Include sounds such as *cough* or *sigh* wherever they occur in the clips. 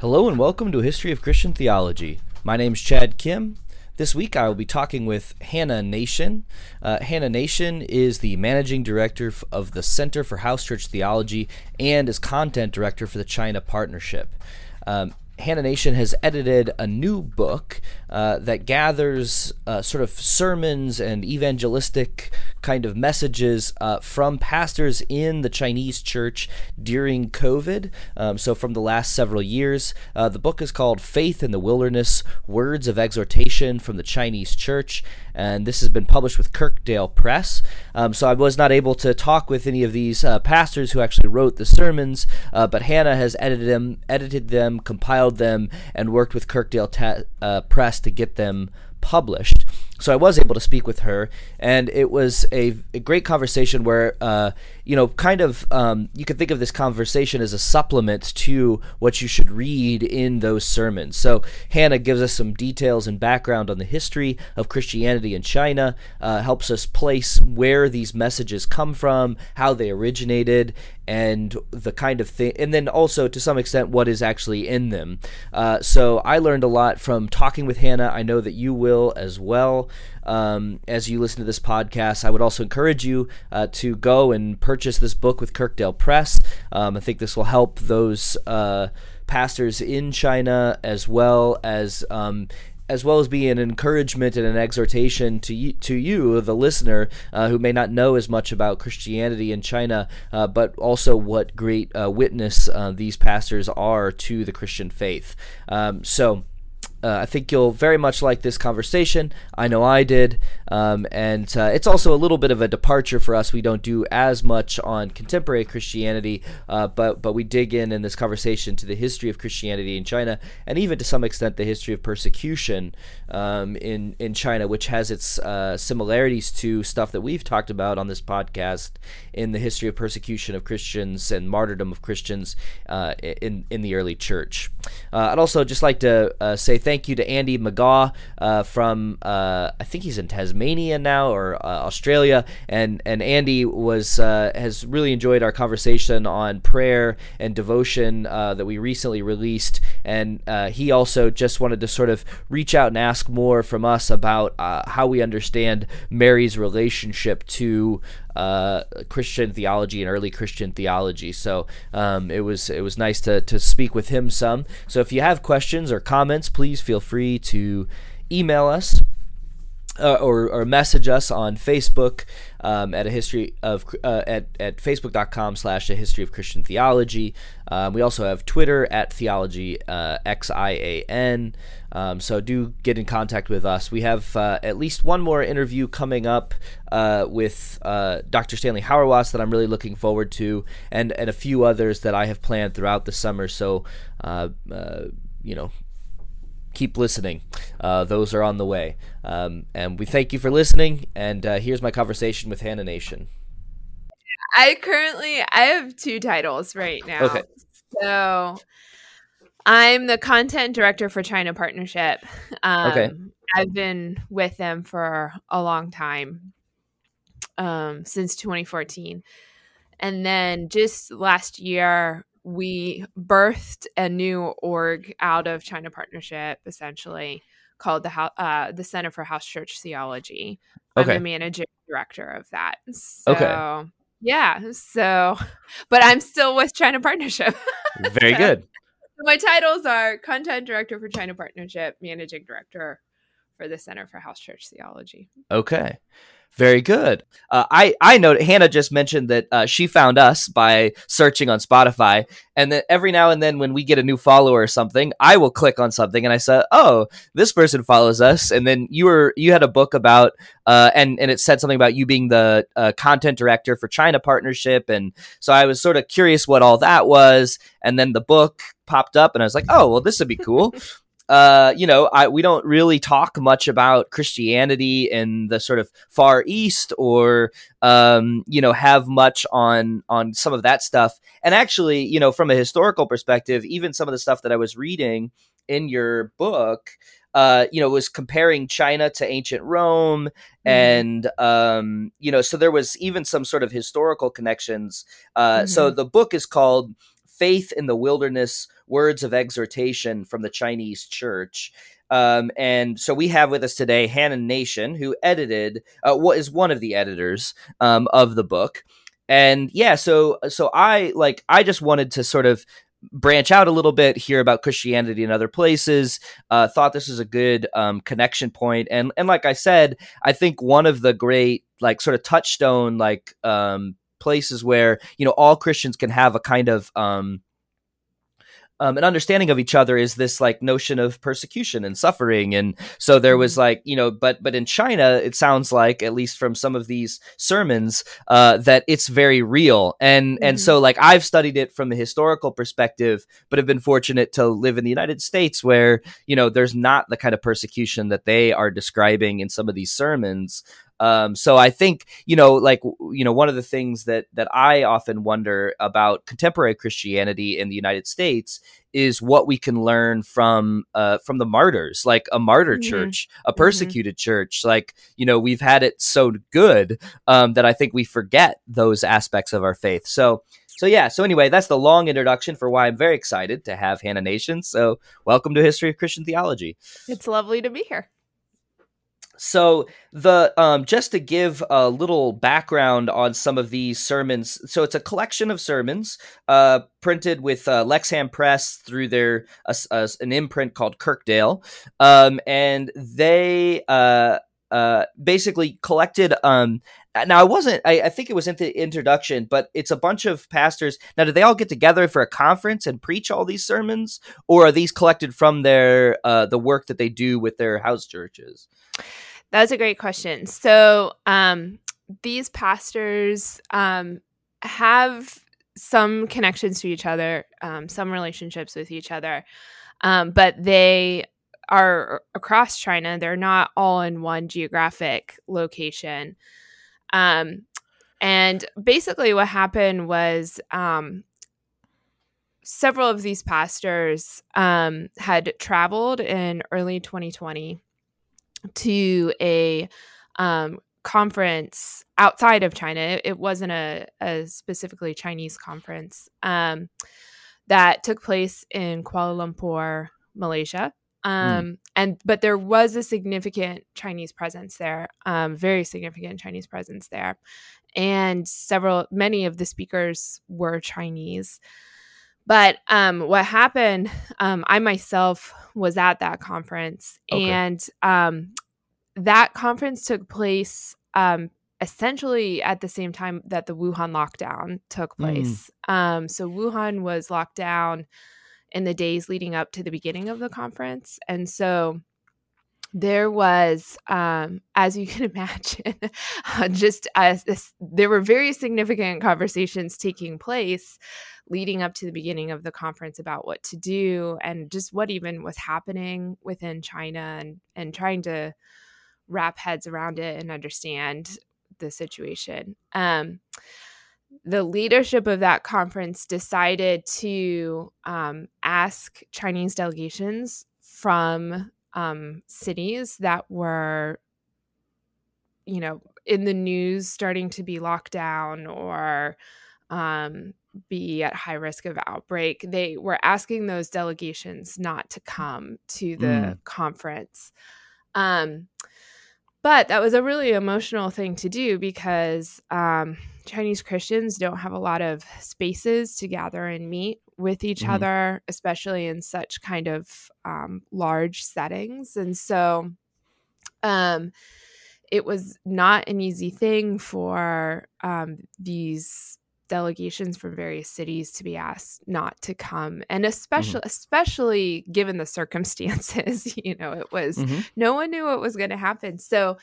Hello and welcome to History of Christian Theology. My name is Chad Kim. This week I will be talking with Hannah Nation. Uh, Hannah Nation is the managing director of the Center for House Church Theology and is content director for the China Partnership. Um, Hannah Nation has edited a new book uh, that gathers uh, sort of sermons and evangelistic kind of messages uh, from pastors in the Chinese church during COVID. Um, so, from the last several years, uh, the book is called Faith in the Wilderness Words of Exhortation from the Chinese Church. And this has been published with Kirkdale Press. Um, so, I was not able to talk with any of these uh, pastors who actually wrote the sermons, uh, but Hannah has edited them, edited them, compiled them, and worked with Kirkdale ta- uh, Press to get them published. So I was able to speak with her, and it was a, a great conversation where, uh, you know, kind of um, you could think of this conversation as a supplement to what you should read in those sermons. So Hannah gives us some details and background on the history of Christianity in China, uh, helps us place where these messages come from, how they originated, and the kind of thing, and then also to some extent what is actually in them. Uh, so I learned a lot from talking with Hannah. I know that you will as well. Um, as you listen to this podcast, I would also encourage you uh, to go and purchase this book with Kirkdale Press. Um, I think this will help those uh, pastors in China as well as um, as well as be an encouragement and an exhortation to you, to you the listener, uh, who may not know as much about Christianity in China, uh, but also what great uh, witness uh, these pastors are to the Christian faith. Um, so. Uh, I think you'll very much like this conversation. I know I did. Um, and uh, it's also a little bit of a departure for us. We don't do as much on contemporary Christianity, uh, but, but we dig in in this conversation to the history of Christianity in China and even to some extent the history of persecution um, in, in China, which has its uh, similarities to stuff that we've talked about on this podcast in the history of persecution of Christians and martyrdom of Christians uh, in, in the early church. Uh, I'd also just like to say thank thank you to Andy McGaw uh, from uh, I think he's in Tasmania now or uh, Australia, and and Andy was uh, has really enjoyed our conversation on prayer and devotion uh, that we recently released, and uh, he also just wanted to sort of reach out and ask more from us about how we understand Mary's relationship to uh, Christian theology and early Christian theology. So um, it was it was nice to to speak with him some. So if you have questions or comments, please feel free to email us. Uh, or, or message us on Facebook um, at a history of uh, at at facebook.com slash a history of Christian theology. Um, we also have Twitter at theology uh, x i a n. Um, so do get in contact with us. We have uh, at least one more interview coming up uh, with uh, Dr. Stanley Hauerwas that I'm really looking forward to, and and a few others that I have planned throughout the summer. So you know. Keep listening. Uh, those are on the way. Um, and we thank you for listening. And here's my conversation with Hannah Nation. I currently I have two titles right now. Okay. So I'm the content director for China Partnership. Um, okay. I've been with them for a long time, um, since 2014. And then just last year, we birthed a new org out of China Partnership, essentially called the uh, the Center for House Church Theology. Okay. I'm the managing director of that. So, okay. Yeah. So, but I'm still with China Partnership. *laughs* Very so, good my titles are content director for China Partnership, managing director for the Center for House Church Theology. Okay. Very good. Uh, I I know Hannah just mentioned that uh, she found us by searching on Spotify, and that every now and then when we get a new follower or something, I will click on something and I said, "Oh, this person follows us." And then you were you had a book about uh, and and it said something about you being the uh, content director for China Partnership, and so I was sort of curious what all that was. And then the book popped up, and I was like, "Oh, well, this would be cool." *laughs* uh, you know, I, we don't really talk much about Christianity in the sort of Far East, or um, you know, have much on on some of that stuff. And actually, you know, from a historical perspective, even some of the stuff that I was reading in your book, uh, you know, was comparing China to ancient Rome, mm-hmm. and um, you know, so there was even some sort of historical connections. Uh, mm-hmm. So the book is called Faith in the Wilderness Words of Exhortation from the Chinese Church. Um, and so we have with us today Hannah Nation, who edited, uh, what is one of the editors um, of the book. And yeah, so so I like I just wanted to sort of branch out a little bit, hear about Christianity in other places. Uh, thought this was a good um, connection point, and and like I said, I think one of the great like sort of touchstone like um, places where you know all Christians can have a kind of um, um, an understanding of each other is this like notion of persecution and suffering and so there was mm-hmm. like you know but but in china it sounds like at least from some of these sermons uh, that it's very real and mm-hmm. and so like i've studied it from a historical perspective but have been fortunate to live in the united states where you know there's not the kind of persecution that they are describing in some of these sermons um, so I think you know, like you know, one of the things that that I often wonder about contemporary Christianity in the United States is what we can learn from uh, from the martyrs, like a martyr mm-hmm. church, a mm-hmm. persecuted mm-hmm. church. Like you know, we've had it so good um, that I think we forget those aspects of our faith. So. So yeah, so anyway, that's the long introduction for why I'm very excited to have Hannah Nation. So welcome to History of Christian Theology. It's lovely to be here. So the um, just to give a little background on some of these sermons. So it's a collection of sermons uh, printed with uh, Lexham Press through their uh, uh, an imprint called Kirkdale, um, and they uh, uh, basically collected. Um, now I wasn't. I, I, think it was in the introduction, but it's a bunch of pastors. Now, do they all get together for a conference and preach all these sermons, or are these collected from their the work that they do with their house churches? That's a great question. So, um, these pastors um, have some connections to each other, um, some relationships with each other, um, but they are across China. They're not all in one geographic location. Um, and basically, what happened was um, several of these pastors had traveled in early 2020 to a um, conference outside of China. It, wasn't a, a, specifically Chinese conference um, that took place in Kuala Lumpur, Malaysia. Hmm. Um, mm. and but there was a significant Chinese presence there, um, very significant Chinese presence there, and several many of the speakers were Chinese. But um, what happened, um, I myself was at that conference, okay. and um, that conference took place um, essentially at the same time that the Wuhan lockdown took mm. place. Mm. Um, so Wuhan was locked down in the days leading up to the beginning of the conference, and so there was, um, as you can *laughs* imagine, uh, just as this, there were very significant conversations taking place leading up to the beginning of the conference about what to do and just what even was happening within China and and trying to wrap heads around it and understand the situation. Um, the leadership of that conference decided to um, ask Chinese delegations from um, cities that were, you know, in the news starting to be locked down or um, be at high risk of outbreak. They were asking those delegations not to come to the mm. conference. Um, but that was a really emotional thing to do because um, Chinese Christians don't have a lot of spaces to gather and meet with each mm-hmm. other, especially in such kind of um, large settings. And so um, it was not an easy thing for um, these delegations from various cities to be asked not to come and especially mm-hmm. especially given the circumstances *laughs* you know it was mm-hmm. no one knew what was going to happen so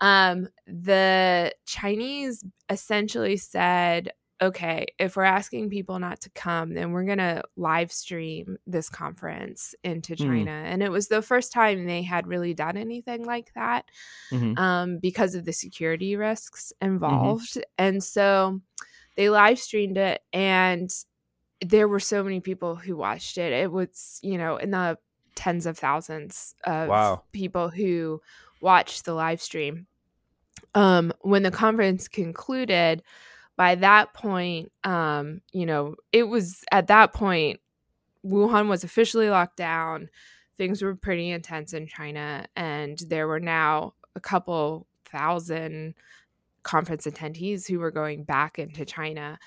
um the chinese essentially said okay if we're asking people not to come then we're going to live stream this conference into mm. china mm. and it was the first time they had really done anything like that mm-hmm. um because of the security risks mm-hmm. involved and so they live streamed it and there were so many people who watched it. It was, you know, in the tens of thousands of wow. people who watched the live stream. Um, when the conference concluded, by that point, um, you know, it was at that point, Wuhan was officially locked down. Things were pretty intense in China, and there were now a couple thousand conference attendees who were going back into China.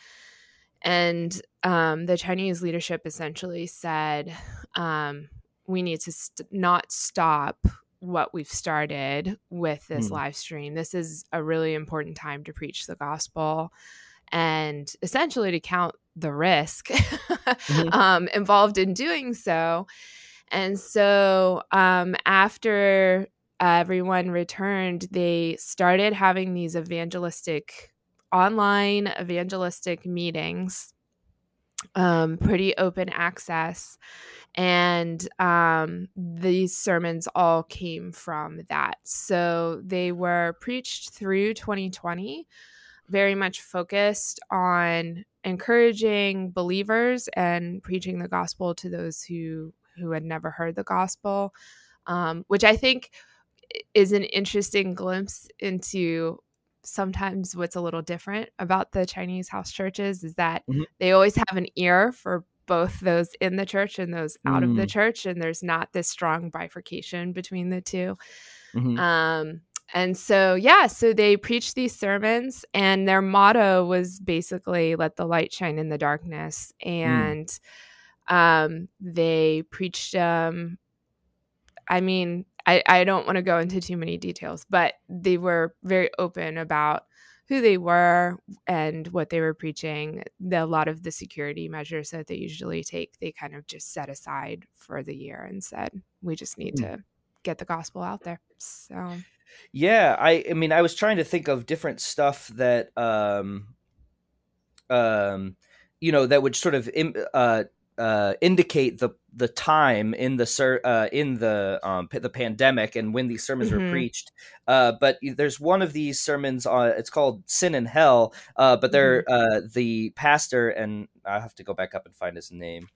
And um, the Chinese leadership essentially said, um, we need to st- not stop what we've started with this mm. live stream. This is a really important time to preach the gospel and essentially to count the risk mm-hmm. *laughs* um, involved in doing so. And so um, after everyone returned, they started having these evangelistic, online evangelistic meetings, um, pretty open access. And um, these sermons all came from that. So they were preached through 2020, very much focused on encouraging believers and preaching the gospel to those who who had never heard the gospel, um, which I think is an interesting glimpse into sometimes what's a little different about the Chinese house churches is that mm-hmm. they always have an ear for both those in the church and those out mm. of the mm. church and there's not this strong bifurcation between the 2 mm-hmm. um, and so yeah so they preached these sermons and their motto was basically let the light shine in the darkness mm. and mm. um, they preached um, i mean I, I don't want to go into too many details, but they were very open about who they were and what they were preaching. The, a lot of the security measures that they usually take, they kind of just set aside for the year and said, we just need mm. to get the gospel out there. So, yeah, I, I mean, I was trying to think of different stuff that, um, um, you know, that would sort of, uh, uh, indicate the the time in the ser- uh, in the um, p- the pandemic and when these sermons mm-hmm. were preached. Uh, but there's one of these sermons. On, it's called "Sin and Hell." Uh, but they're mm-hmm. Uh, the pastor and I have to go back up and find his name.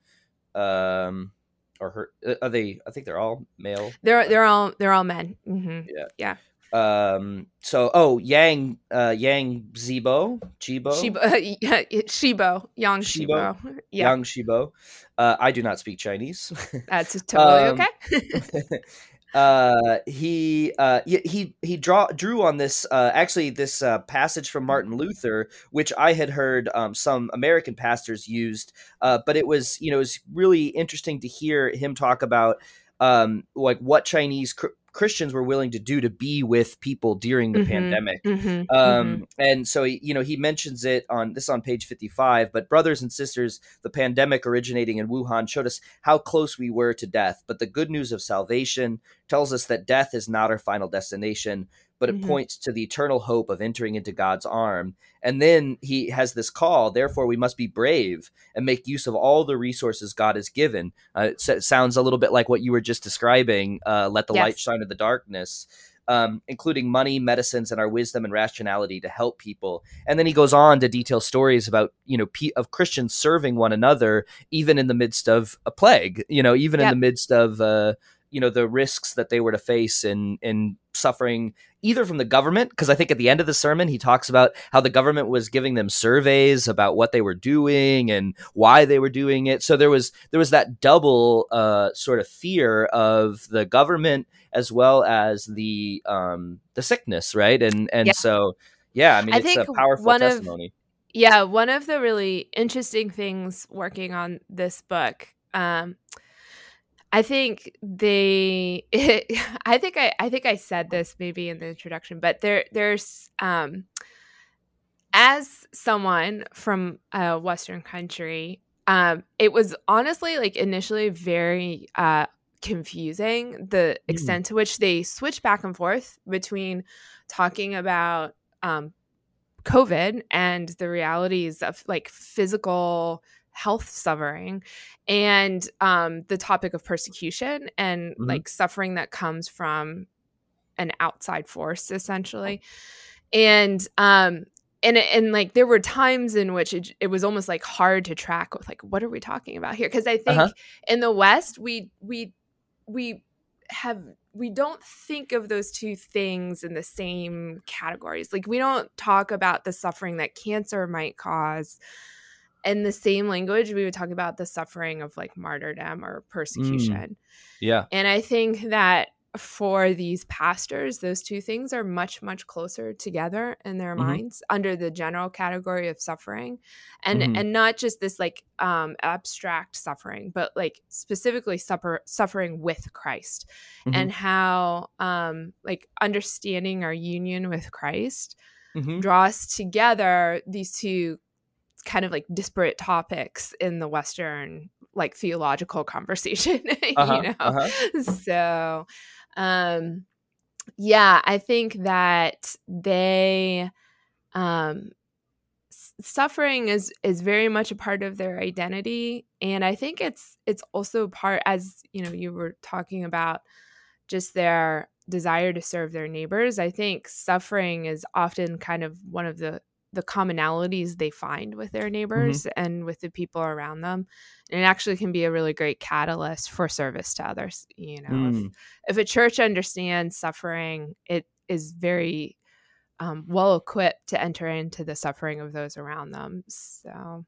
Um, or her? Uh, are they? I think they're all male. They're they're all they're all men. Mm-hmm. Yeah. Yeah. Um. So, oh, Yang, uh, Yang Zibo, Chibo, Shibo, uh, Shibo, Yang Shibo, Shibo. Yeah. Yang Shibo. Uh, I do not speak Chinese. *laughs* That's totally um, okay. *laughs* uh, he uh, he he draw drew on this uh, actually this uh, passage from Martin Luther, which I had heard um, some American pastors used, uh, but it was you know it was really interesting to hear him talk about um, like what Chinese cr- Christians were willing to do to be with people during the mm-hmm, pandemic. Mm-hmm, um, mm-hmm. And so, you know, he mentions it on this on page 55. But, brothers and sisters, the pandemic originating in Wuhan showed us how close we were to death. But the good news of salvation tells us that death is not our final destination, but it mm-hmm. points to the eternal hope of entering into God's arm. And then he has this call, therefore, we must be brave and make use of all the resources God has given. Uh, it sounds a little bit like what you were just describing uh, let the yes. light shine in the darkness. Um, including money, medicines, and our wisdom and rationality to help people. And then he goes on to detail stories about you know of Christians serving one another, even in the midst of a plague. You know, even yep. in the midst of uh, you know the risks that they were to face in in suffering either from the government because i think at the end of the sermon he talks about how the government was giving them surveys about what they were doing and why they were doing it. So there was there was that double uh, sort of fear of the government as well as the um the sickness right? And and yeah. so yeah i mean I it's a powerful testimony of, yeah one of the really interesting things working on this book um I think they it, *laughs* I think I I think I said this maybe in the introduction, but there there's um as someone from a western country, um it was honestly like initially very uh confusing the mm. extent to which they switch back and forth between talking about um COVID and the realities of like physical health suffering and um, the topic of persecution and mm-hmm. like suffering that comes from an outside force essentially and um and and like there were times in which it, it was almost like hard to track with like what are we talking about here because i think uh-huh. in the west we we we have we don't think of those two things in the same categories. Like we don't talk about the suffering that cancer might cause in the same language we would talk about the suffering of like martyrdom or Mm. persecution. Yeah. And I think that for these pastors, those two things are much, much closer together in their Mhm. minds under the general category of suffering. And Mhm. and not just this like um abstract suffering, but like specifically suffer suffering with Christ Mhm. and how um like understanding our union with Christ Mhm. draws together these two kind of like disparate topics in the Western like theological *laughs* conversation, *laughs* Uh-huh. you know? Uh-huh. So, um, yeah, I think that they, um, s- suffering is is very much a part of their identity and i think it's it's also part as you know you were talking about just their desire to serve their neighbors i think suffering is often kind of one of the the commonalities they find with their neighbors and with the people around them and it actually can be a really great catalyst for service to others you know if, Mm. if a church understands suffering it is very um, well equipped to enter into the suffering of those around them so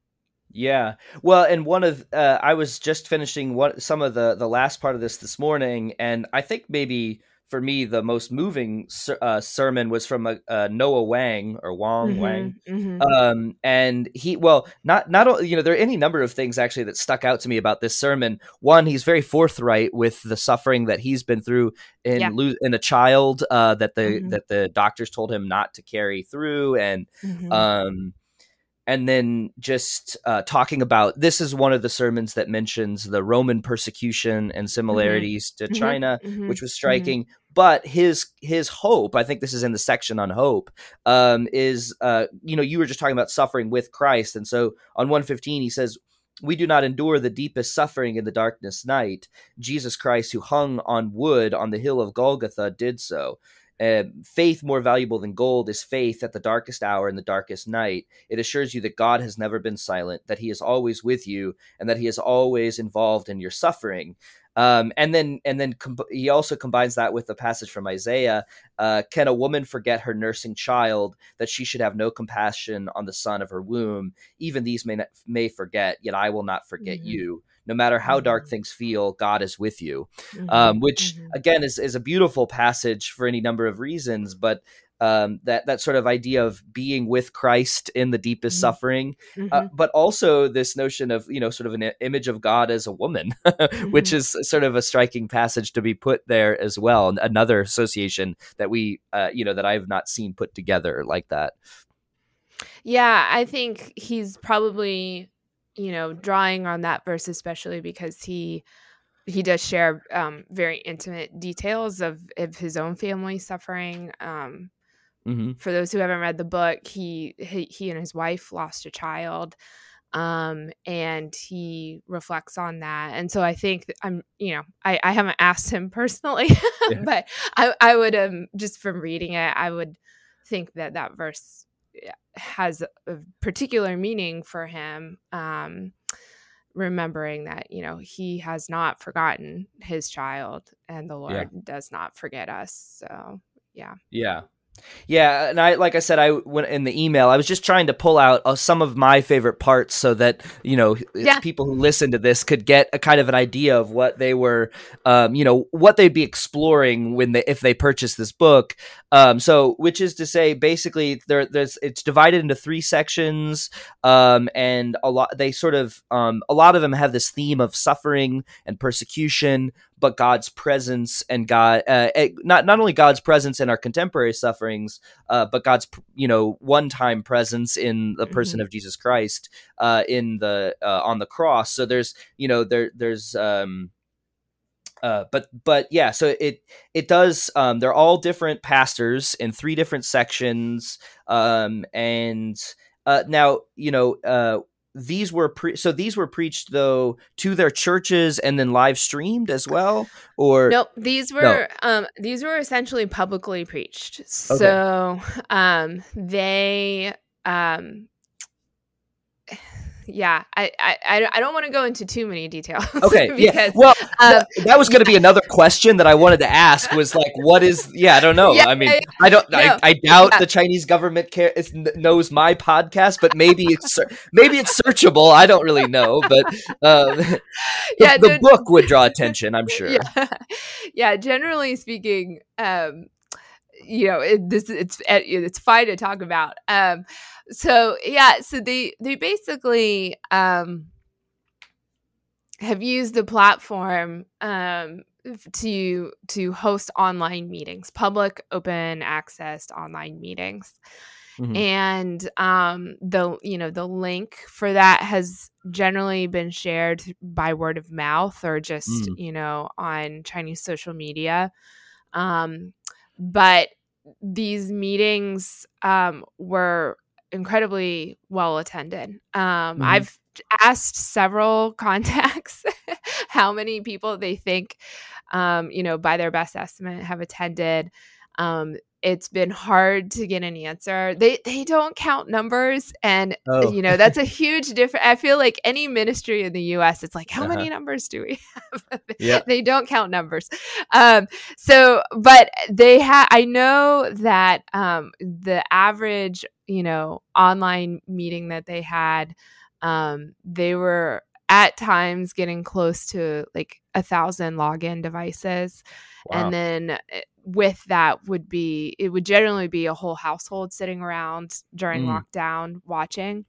Yeah. Well, and one of uh, I was just finishing what some of the the last part of this this morning, and I think maybe for me the most moving ser- uh, sermon was from a, uh, Noah Wang or Wong Wang. Mhm, mhm. Um, and he, well, not, not, you know, there are any number of things actually that stuck out to me about this sermon. One, he's very forthright with the suffering that he's been through in, Yeah. lo- in a child, uh, that the, Mhm. that the doctors told him not to carry through. And, Mhm. um, and then just uh, talking about this is one of the sermons that mentions the Roman persecution and similarities to Mhm, China, mhm, which was mhm. striking. But his his hope, I think this is in the section on hope, um, is uh, you know you were just talking about suffering with Christ, and so on one fifteen he says. We do not endure the deepest suffering in the darkness night. Jesus Christ, who hung on wood on the hill of Golgotha, did so. Uh, faith more valuable than gold is faith at the darkest hour in the darkest night. It assures you that God has never been silent, that He is always with you, and that He is always involved in your suffering. Um, and then, and then com- he also combines that with the passage from Isaiah: uh, "Can a woman forget her nursing child, that she should have no compassion on the son of her womb? Even these may not, may forget, yet I will not forget Mhm. you. No matter how dark Mhm. things feel, God is with you." Mhm, um, which mhm. again is, is a beautiful passage for any number of reasons but um, that that sort of idea of being with Christ in the deepest Mhm. suffering, uh, Mhm, but also this notion of you know sort of an image of God as a woman, *laughs* which Mhm. is sort of a striking passage to be put there as well. and Another association that we uh, you know that I've not seen put together like that. Yeah, I think he's probably, you know, drawing on that verse especially because he he does share um, very intimate details of of his own family suffering. Um, hmm for those who haven't read the book, he he, he and his wife lost a child, um, and he reflects on that. And so I think I'm, you know, I I haven't asked him *laughs* personally, Yeah. but I I would um just from reading it, I would think that that verse has a particular meaning for him. Um, remembering that you know he has not forgotten his child and the lord does not forget us so yeah Yeah. Yeah, and I like I said I went in the email. I was just trying to pull out uh, some of my favorite parts so that you know Yeah. people who listen to this could get a kind of an idea of what they were, um, you know, what they'd be exploring when they if they purchase this book. Um, so, which is to say, basically, there there's it's divided into three sections, um, and a lot they sort of um, a lot of them have this theme of suffering and persecution, but God's presence and God, uh, eh, not not only God's presence in our contemporary sufferings, uh, but God's you know one time presence in the person of Jesus Christ uh, in the uh, on the cross. So there's you know there there's um, uh, but but yeah, so it it does. Um, they're all different pastors in three different sections, um, and uh, now you know uh, these were pre- so these were preached though to their churches and then live streamed as well, or nope these were um these were essentially publicly preached. So um they um yeah, I I, I don't want to go into too many details. *laughs* Okay, because, yeah. Well, um, that was going to be another question that I wanted to ask. Was like, what is? Yeah, I don't know. Yeah, I mean, I, don't. No, I, I, doubt yeah. the Chinese government care, knows my podcast, but maybe it's maybe it's searchable. I don't really know, but uh, *laughs* the, yeah, the no, book would draw attention. I'm *laughs* sure. Yeah, yeah. Generally speaking, um, you know, it, this it's it's fine to talk about. Um, so yeah, so they they basically um have used the platform um to to host online meetings, public open access online meetings. Mm-hmm. And um the you know the link for that has generally been shared by word of mouth or just mm. you know on Chinese social media. Um but these meetings um were incredibly well attended. Um, mm-hmm. I've asked several *laughs* contacts how many people they think, um, you know, by their best estimate, have attended. Um, it's been hard to get an answer. They they don't count numbers, and oh. you know that's a huge difference. I feel like any ministry in the U.S. It's like how uh-huh. many numbers do we have? *laughs* yeah, they don't count numbers. Um, so, but they have. I know that um, the average, you know, online meeting that they had, um, they were at times getting close to like a thousand login devices. Wow. And then eh, with that would be it would generally be a whole household sitting around during mm. lockdown watching.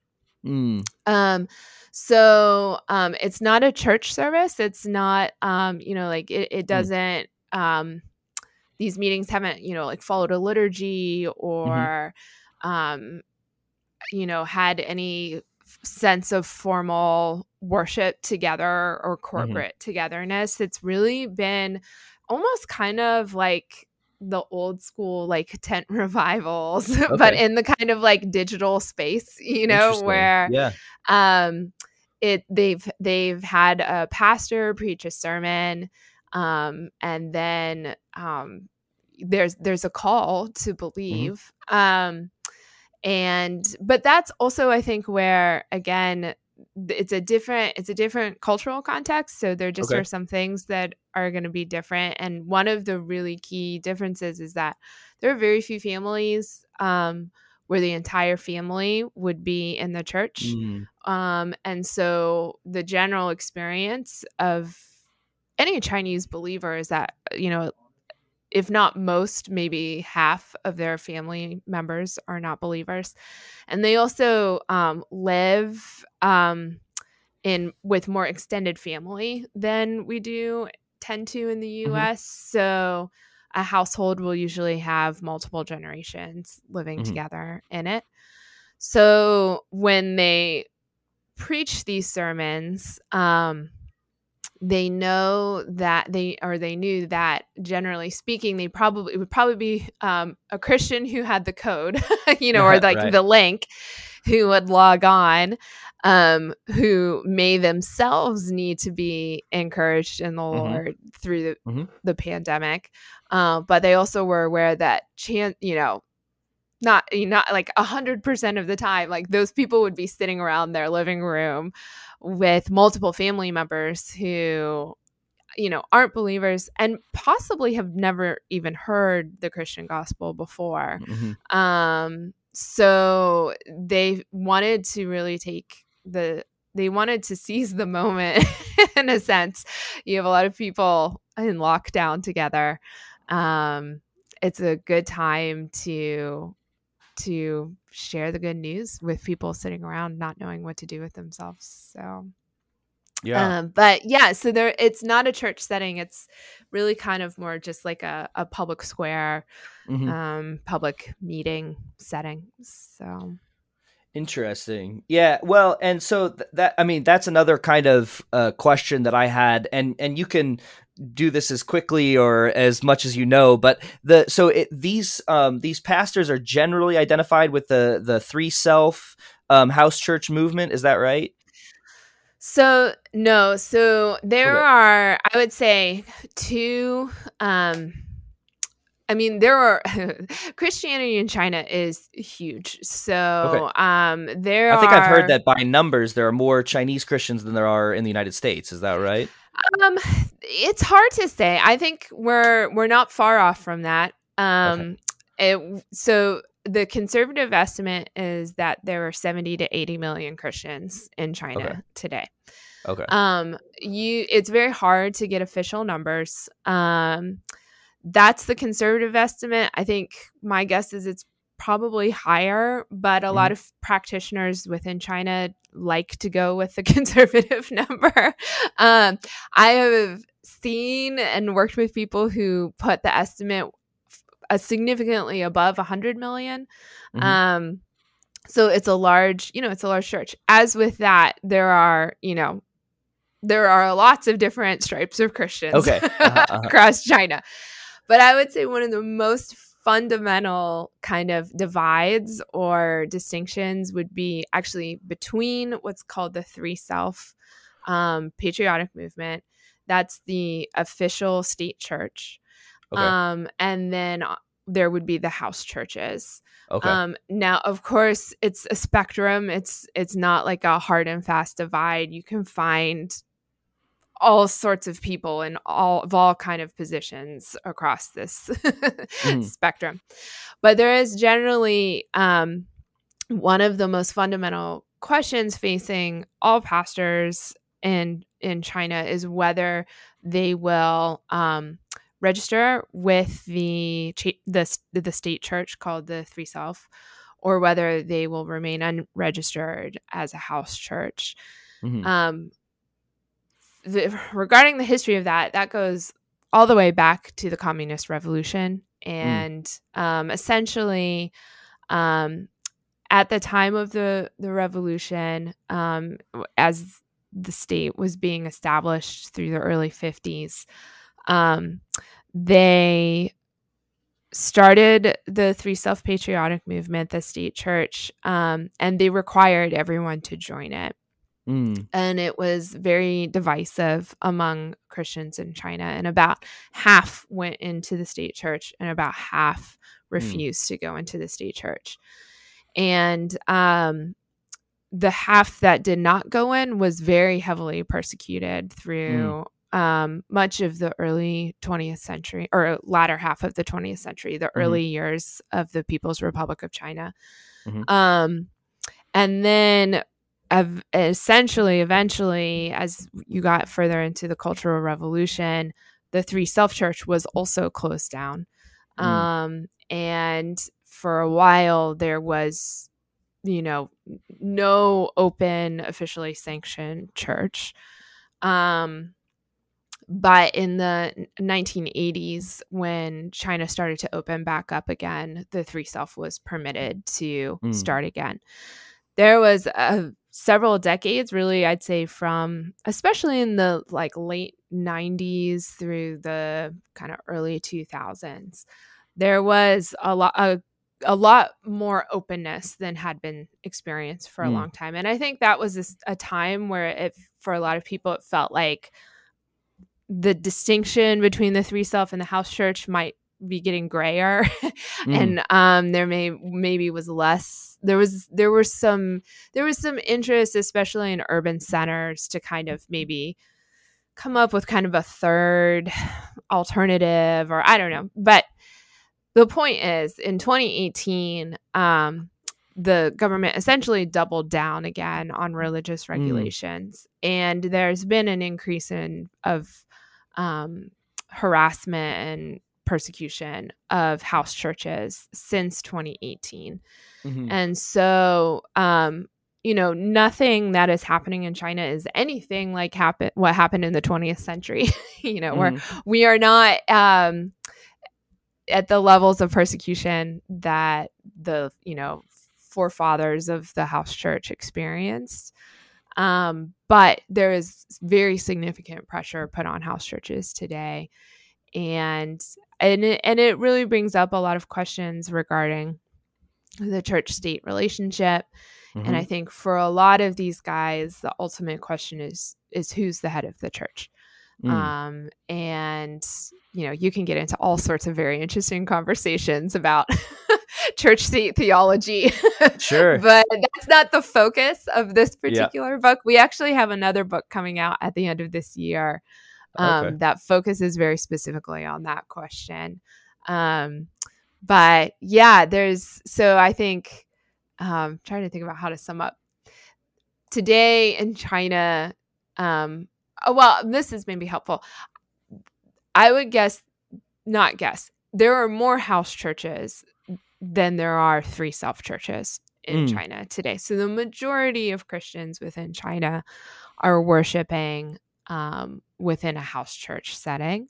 Mm. Um, so um, it's not a church service. It's not um, you know, like it, it mm. doesn't mm. um these meetings haven't, you know, like followed a liturgy mm-hmm. or mm-hmm. um, you know, had any sense of formal worship together or mm-hmm. corporate mm-hmm. togetherness. It's really been almost kind of like the old school like tent *laughs* revivals okay. but in the kind of like digital space you know where yeah um it they've they've had a pastor preach a sermon um and then um there's there's a call to mm-hmm. believe mm-hmm. um and but that's also i think where again it's a different it's a different cultural context so there just okay. are some things that are going to be different and one of the really key differences is that there are very few families um, where the entire family would be in the church mm. um, and so the general experience of any chinese believer is that you know if not most, maybe half of their family members are not believers. And they also um, live um, in with more extended family than we do tend to in the US. Mm-hmm. So a household will usually have multiple generations living mm-hmm. together in it. So when they preach these sermons, um, they know that they or they knew that generally speaking they probably it would probably be um, a christian who had the code *laughs* you know or *laughs* like right. the link who would log on um, who may themselves need to be encouraged in the mm-hmm. lord through the, mm-hmm. the pandemic uh, but they also were aware that chance you know not not like a hundred percent of the time like those people would be sitting around their living room with multiple family members who you know aren't believers and possibly have never even heard the christian gospel before. Mm-hmm. um so they wanted to really take the they wanted to seize the moment *laughs* in a sense. You have a lot of people in lockdown together. Um it's a good time to to share the good news with people sitting around not knowing what to do with themselves. So yeah. Um, but yeah, so there it's not a church setting. It's really kind of more just like a, a public square, mm-hmm. um, public meeting setting. So Interesting. Yeah. Well, and so th- that I mean that's another kind of uh, question that I had, and and you can do this as quickly or as much as you know but the so it, these um these pastors are generally identified with the the three self um house church movement is that right so no so there okay. are i would say two um I mean, there are *laughs* Christianity in China is huge. So, okay. um, there. I think are, I've heard that by numbers, there are more Chinese Christians than there are in the United States. Is that right? Um, it's hard to say. I think we're we're not far off from that. Um, okay. it, so the conservative estimate is that there are 70 to 80 million Christians in China okay. today. Okay. Um, you, it's very hard to get official numbers. Um, that's the conservative estimate. I think my guess is it's probably higher, but a mm. lot of practitioners within China like to go with the *laughs* conservative number. Um, I have seen and worked with people who put the estimate a significantly above 100 million. Mm-hmm. Um, so it's a large, you know, it's a large church. As with that, there are, you know, there are lots of different stripes of Christians okay. *laughs* uh-huh, uh-huh. across China. But I would say one of the most fundamental kind of divides or distinctions would be actually between what's called the three self um, patriotic movement. That's the official state church. Okay. Um, and then uh, there would be the house churches. Okay. Um, now, of course, it's a spectrum. It's it's not like a hard and fast divide. You can find all sorts of people in all of all kind of positions across this *laughs* mm. spectrum but there is generally um, one of the most fundamental questions facing all pastors in in china is whether they will um, register with the the the state church called the three self or whether they will remain unregistered as a house church mm-hmm. um, the, regarding the history of that, that goes all the way back to the communist revolution. Mm. And mm. um, essentially, um, at the time of the, the revolution, um, as the state was being established through the early 50s, um, they started the Three Self Patriotic Movement, the state church, um, and they required everyone to join it. Mm. And it was very divisive among Christians in China. And about half went into the state church, and about half mm. refused mm. to go into the state church. And um, the half that did not go in was very heavily persecuted through mm. um, much of the early 20th century or latter half of the 20th century, the mm-hmm. early years of the People's Republic of China. Mm-hmm. Um, and then essentially, eventually, as you got further into the Cultural Revolution, the Three Self Church was also closed down. Mm. Um, and for a while, there was, you know, no open, officially sanctioned church. Um, but in the 1980s, when China started to open back up again, the Three Self was permitted to mm. start again. There was a several decades really i'd say from especially in the like late 90s through the kind of early 2000s there was a lot a, a lot more openness than had been experienced for a mm. long time and i think that was a time where it for a lot of people it felt like the distinction between the three self and the house church might be getting grayer *laughs* mm. and um there may maybe was less there was there was some there was some interest especially in urban centers to kind of maybe come up with kind of a third alternative or I don't know but the point is in 2018 um the government essentially doubled down again on religious mm. regulations mm. and there's been an increase in of um harassment and persecution of house churches since 2018. Mm-hmm. And so, um, you know, nothing that is happening in China is anything like happen what happened in the 20th century. *laughs* you know, mm-hmm. where we are not um, at the levels of persecution that the you know forefathers of the house church experienced. Um, but there is very significant pressure put on house churches today and and it, and it really brings up a lot of questions regarding the church state relationship mm-hmm. and i think for a lot of these guys the ultimate question is is who's the head of the church mm. um and you know, you can get into all sorts of very interesting conversations about *laughs* church state theology. Sure. *laughs* but that's not the focus of this particular yeah. book. We actually have another book coming out at the end of this year um, okay. that focuses very specifically on that question. Um, but yeah, there's so I think um, trying to think about how to sum up today in China. Um, oh, well, this is maybe helpful. I would guess, not guess, there are more house churches than there are three self churches in mm. China today. So the majority of Christians within China are worshiping um, within a house church setting.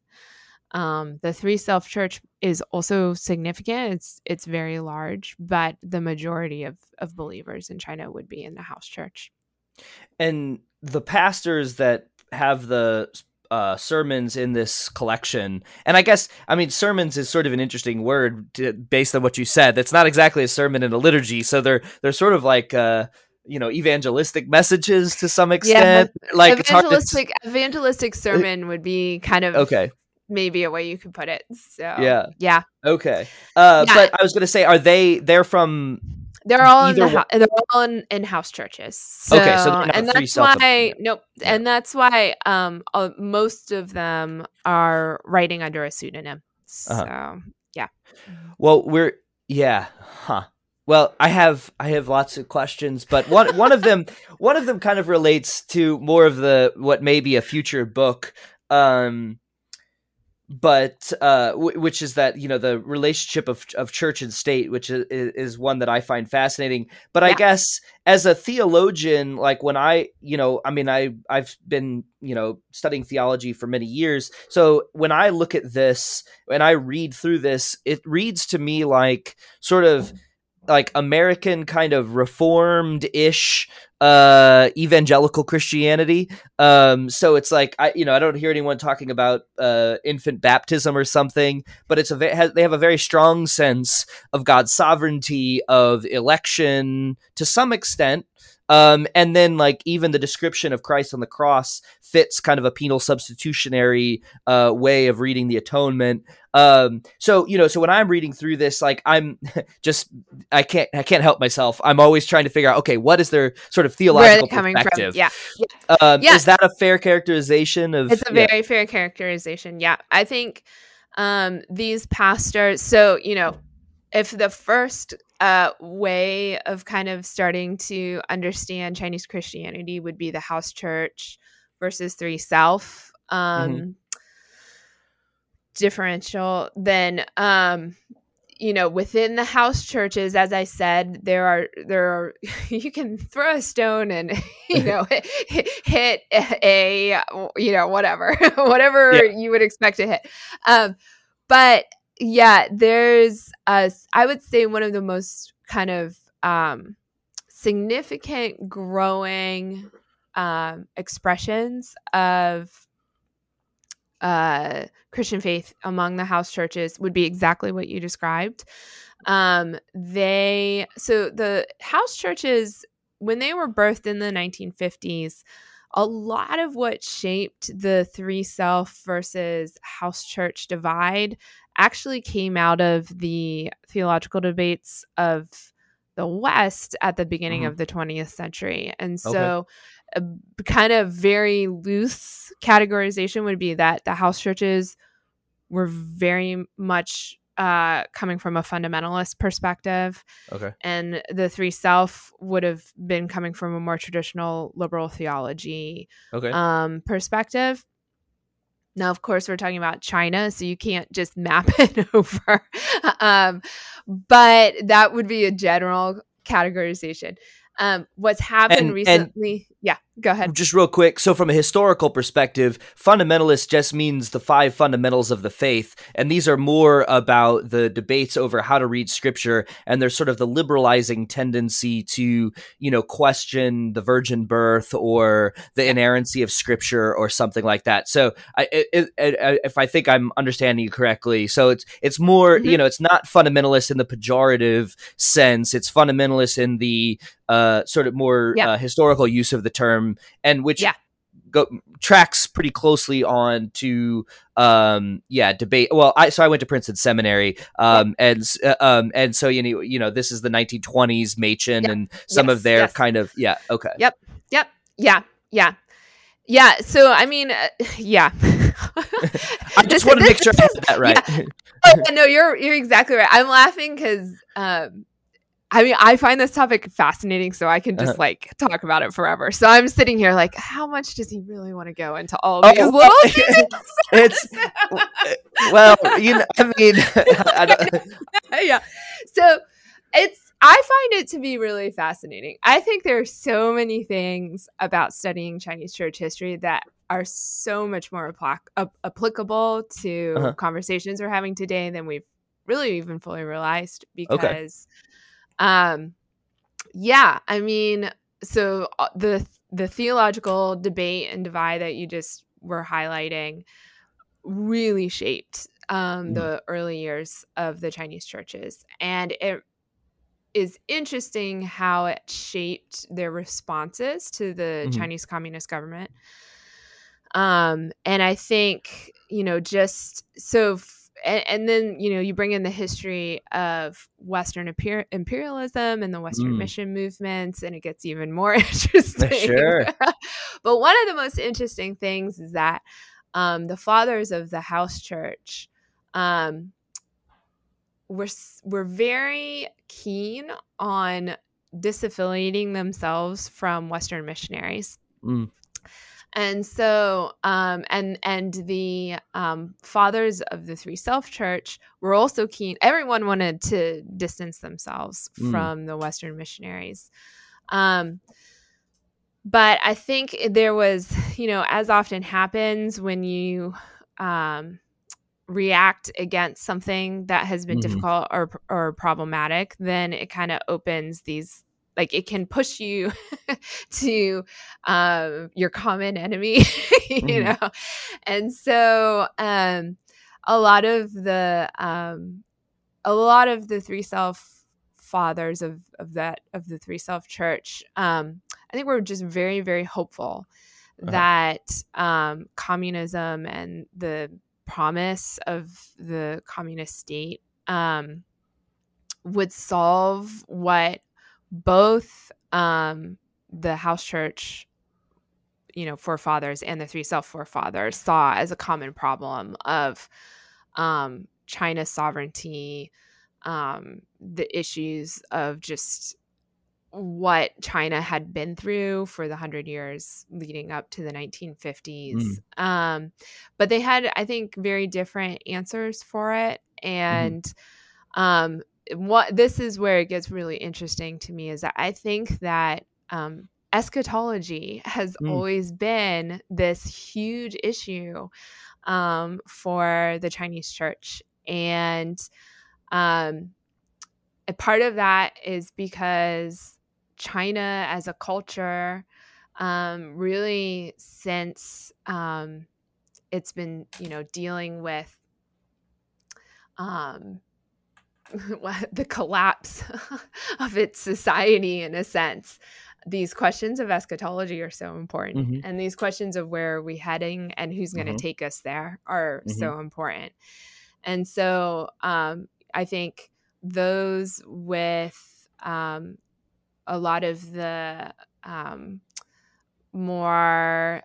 Um, the three self church is also significant. It's it's very large, but the majority of of believers in China would be in the house church. And the pastors that have the uh, sermons in this collection, and I guess I mean sermons is sort of an interesting word to, based on what you said. It's not exactly a sermon in a liturgy, so they're they're sort of like. Uh, you know evangelistic messages to some extent yeah, like evangelistic to... evangelistic sermon would be kind of okay maybe a way you could put it. So yeah, yeah, okay. Uh, yeah. But I was gonna say, are they? They're from. They're all in the ho- they're all in, in house churches. So, okay, so and that's why nope, yeah. and that's why um uh, most of them are writing under a pseudonym. Uh-huh. So uh-huh. yeah. Well, we're yeah, huh. Well, I have I have lots of questions, but one one of them *laughs* one of them kind of relates to more of the what may be a future book. Um, but uh, w- which is that you know the relationship of of church and state, which is, is one that I find fascinating. But yeah. I guess as a theologian, like when I you know, I mean, I I've been you know studying theology for many years, so when I look at this and I read through this, it reads to me like sort of like American kind of reformed ish uh evangelical christianity. Um so it's like i you know i don't hear anyone talking about uh infant baptism or something but it's a they have a very strong sense of god's sovereignty of election to some extent um, and then like even the description of Christ on the cross fits kind of a penal substitutionary uh, way of reading the atonement. Um, so you know, so when I'm reading through this, like I'm *laughs* just I can't I can't help myself. I'm always trying to figure out okay, what is their sort of theological perspective? From? Yeah, yeah. Um, yeah. Is that a fair characterization of? It's a yeah. very fair characterization. Yeah, I think um, these pastors. So you know, if the first uh, way of kind of starting to understand Chinese Christianity would be the house church versus three self um, mm-hmm. differential, then um, you know within the house churches as i said there are there are *laughs* you can throw a stone and *laughs* you know *laughs* hit, hit a you know whatever whatever yeah. you would expect to hit um but yeah, there's a, I would say one of the most kind of um, significant growing um, expressions of uh, Christian faith among the house churches would be exactly what you described. Um, they so the house churches when they were birthed in the 1950s, a lot of what shaped the three self versus house church divide actually came out of the theological debates of the West at the beginning mm-hmm. of the 20th century. And so, okay. a kind of very loose categorization would be that the house churches were very much uh, coming from a fundamentalist perspective. Okay. And the three self would have been coming from a more traditional liberal theology okay. um, perspective. Now, of course, we're talking about China, so you can't just *laughs* map it *laughs* over. um, but that would be a general categorization. Um, what's happened and, recently? Yeah, go ahead. Just real quick. So, from a historical perspective, fundamentalist just means the five fundamentals of the faith, and these are more about the debates over how to read Scripture, and there's sort of the liberalizing tendency to, you know, question the virgin birth or the inerrancy of Scripture or something like that. So, I, it, it, if I think I'm understanding you correctly, so it's it's more, mm-hmm. you know, it's not fundamentalist in the pejorative sense. It's fundamentalist in the uh, sort of more yeah. uh, historical use of the term, and which yeah. go tracks pretty closely on to um yeah debate well i so i went to princeton seminary um and uh, um and so you know you know this is the 1920s machen Yep. and some Yes, of their yes. kind of yeah okay Yep. Yep. Yeah. Yeah. Yeah. So I mean, uh, *laughs* yeah. *laughs* i just want to make sure i that *laughs* right Oh, yeah, no, you're you're exactly right. I'm laughing because um, I mean, I find this topic fascinating, so I can just Uh-huh. like talk about it forever. So I'm sitting here like, how much does he really want to go into all Oh, these *laughs* little details? *laughs* it's well you know i mean *laughs* I yeah. So it's I find it to be really fascinating. I think there are so many things about studying Chinese church history that are so much more applic- ap- applicable to Uh-huh. conversations we're having today than we've really even fully realized because um yeah, I mean, so uh, the the theological debate and divide that you just were highlighting really shaped um, Mm. the early years of the Chinese churches, and it is interesting how it shaped their responses to the Mhm. Chinese Communist government. Um, and I think you know just so. F- and, and then you know you bring in the history of Western imper- imperialism and the Western Mm. mission movements, and it gets even more *laughs* interesting. Sure. *laughs* but one of the most interesting things is that um, the fathers of the house church um, were were very keen on disaffiliating themselves from Western missionaries. Mm. And so, um, and and the um, fathers of the Three Self Church were also keen. Everyone wanted to distance themselves Mm. from the Western missionaries. Um, but I think there was, you know, as often happens when you um, react against something that has been Mhm. difficult or or problematic, then it kind of opens these like it can push you *laughs* to um, your common enemy, *laughs* you Mhm. know. And so um, a lot of the um, a lot of the three self fathers of of that of the three self church um i think we're just very very hopeful Uh-huh. that um communism and the promise of the communist state um would solve what both um the house church you know forefathers and the three self forefathers saw as a common problem of um china's sovereignty um, the issues of just what China had been through for the hundred years leading up to the 1950s. Um, but they had, I think, very different answers for it. And um, what this is where it gets really interesting to me is that I think that um, eschatology has Mm. always been this huge issue um, for the Chinese church. And um, a part of that is because China as a culture, um, really since um, it's been, you know, dealing with um, *laughs* the collapse *laughs* of its society in a sense. These questions of eschatology are so important, Mhm. and these questions of where are we heading and who's going to Mhm. take us there are so important. And so, um, I think those with um, a lot of the um, more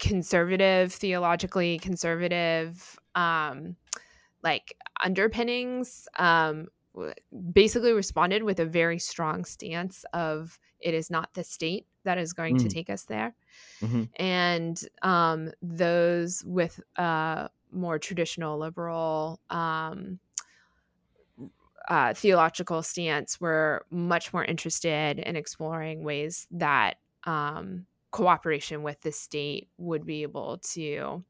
conservative, theologically conservative, um, like underpinnings, um, basically responded with a very strong stance of it is not the state that is going to Mm. take us there Mhm. and um, those with a more traditional liberal um, uh, theological stance were much more interested in exploring ways that um, cooperation with the state would be able to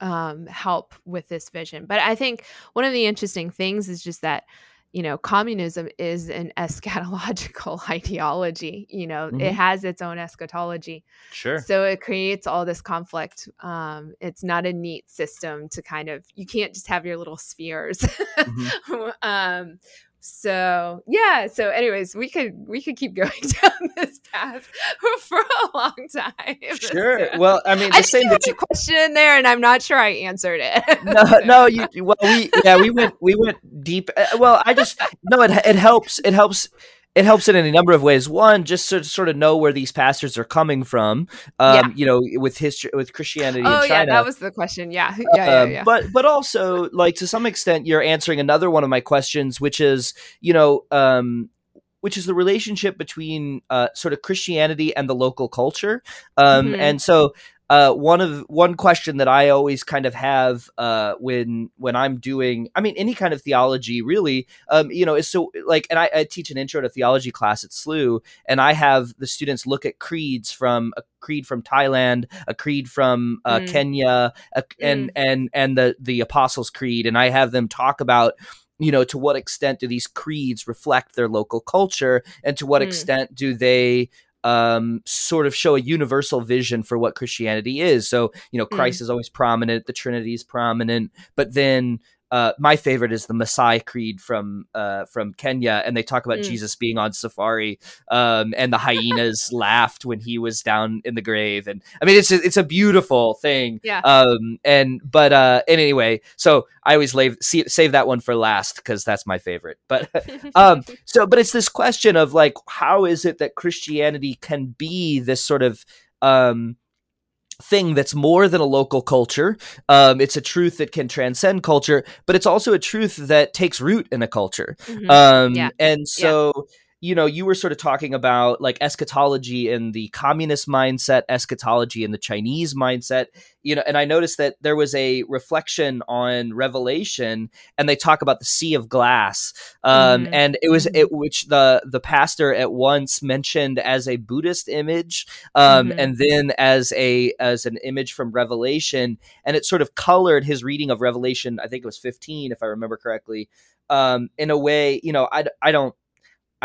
um, help with this vision. But I think one of the interesting things is just that you know communism is an *laughs* eschatological *laughs* ideology you know it Mhm. has its own eschatology Sure. so it creates all this conflict um, it's not a neat system to kind of you can't just have your little spheres Mhm. *laughs* um, so yeah so anyways we could we could keep *laughs* going down this path *laughs* for a long time. *laughs* Sure. Well i mean the I same that you question in there and i'm not sure i answered it. No no you well we yeah we went we went deep. Uh, well i just no it, it helps it helps it helps in any number of ways. One, just to sort of know where these pastors are coming from. Um, yeah. You know, with history, with Christianity. Oh yeah, that was the question. Yeah, yeah, yeah, um. But but also, like to some extent, you're answering another one of my questions, which is, you know, um, which is the relationship between uh, sort of Christianity and the local culture. Um, mm-hmm. And so uh, one of one question that I always kind of have uh, when when I'm doing, I mean, any kind of theology, really, um, you know, is so like, and I, I, teach an intro to theology class at SLU, and I have the students look at creeds from a creed from Thailand, a creed from uh, mm. Kenya, a, and mm. and and the the Apostles' Creed, and I have them talk about you know to what extent do these creeds reflect their local culture and to what mm. extent do they um, sort of show a universal vision for what Christianity is. So, you know, Christ mm. is always prominent, the Trinity is prominent, but then uh, my favorite is the Maasai Creed from uh, from Kenya, and they talk about mm. Jesus being on safari, um, and the *laughs* hyenas laughed when he was down in the grave, and I mean it's a, it's a beautiful thing. Yeah. Um, and but uh, and anyway, so I always leave, see, save that one for last because that's my favorite. But *laughs* *laughs* um, so but it's this question of like, how is it that Christianity can be this sort of um thing that's more than a local culture. Um, it's a truth that can transcend culture, but it's also a truth that takes root in a culture. Mm-hmm. Um, yeah. And so. Yeah you know, you were sort of talking about like eschatology in the communist mindset, eschatology in the Chinese mindset, you know, and I noticed that there was a reflection on Revelation, and they talk about the sea of glass, um, mm-hmm. and it was it which the the pastor at once mentioned as a Buddhist image, um, mm-hmm. and then as a as an image from Revelation, and it sort of colored his reading of Revelation. I think it was fifteen, if I remember correctly. Um, in a way, you know, I, I don't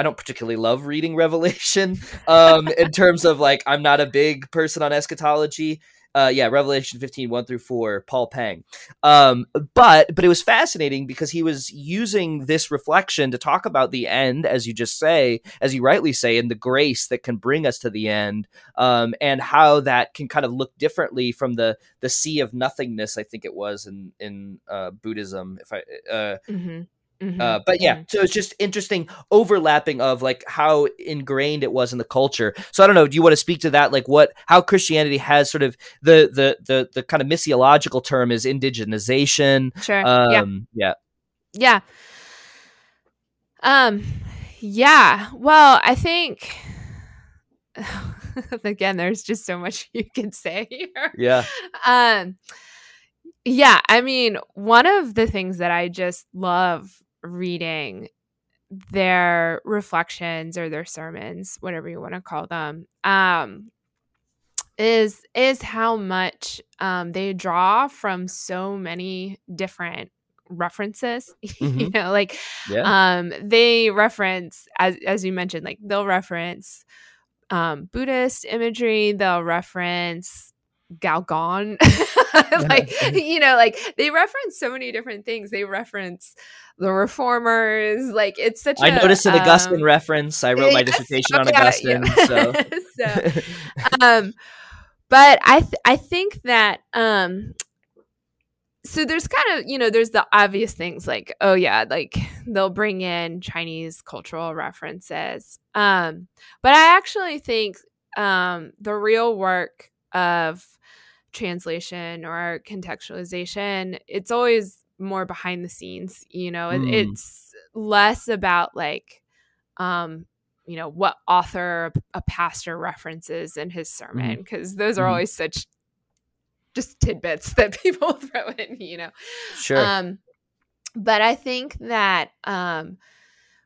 I don't particularly love reading *laughs* Revelation um, in terms of like I'm not a big person on eschatology. Uh, yeah, Revelation 15, 1 through 4, Paul Pang. Um, but but it was fascinating because he was using this reflection to talk about the end, as you just say, as you rightly say, and the grace that can bring us to the end, um, and how that can kind of look differently from the the sea of nothingness, I think it was in in uh, Buddhism, if I uh, mm-hmm Mm-hmm. Uh, but yeah, mm-hmm. so it's just interesting overlapping of like how ingrained it was in the culture. So I don't know. Do you want to speak to that? Like what, how Christianity has sort of the the the the kind of missiological term is indigenization. Sure. Um, yeah. Yeah. Um. Yeah. Well, I think. *sighs* again, there's just so much *laughs* you can say here. Yeah. Um. Yeah, I mean, one of the things that I just love reading their reflections or their sermons, whatever you want to call them, um, is is how much um, they draw from so many different references. *laughs* Mm-hmm. you know, like yeah. um, they reference as as you mentioned, like they'll reference um, Buddhist imagery, they'll reference Galgon. *laughs* like, you know, like they reference so many different things. They reference the reformers. Like it's such I a, noticed an Augustine um, reference. I wrote my dissertation on Augustine. Yeah. So. *laughs* so *laughs* um but I th- I think that um so there's kind of you know there's the obvious things like oh yeah like they'll bring in chinese cultural references um but i actually think um the real work of translation or contextualization it's always more behind the scenes you know mm. it's less about like um you know what author a pastor references in his sermon because mm. those are mm. always such just tidbits *laughs* that people *laughs* throw in you know sure um but i think that um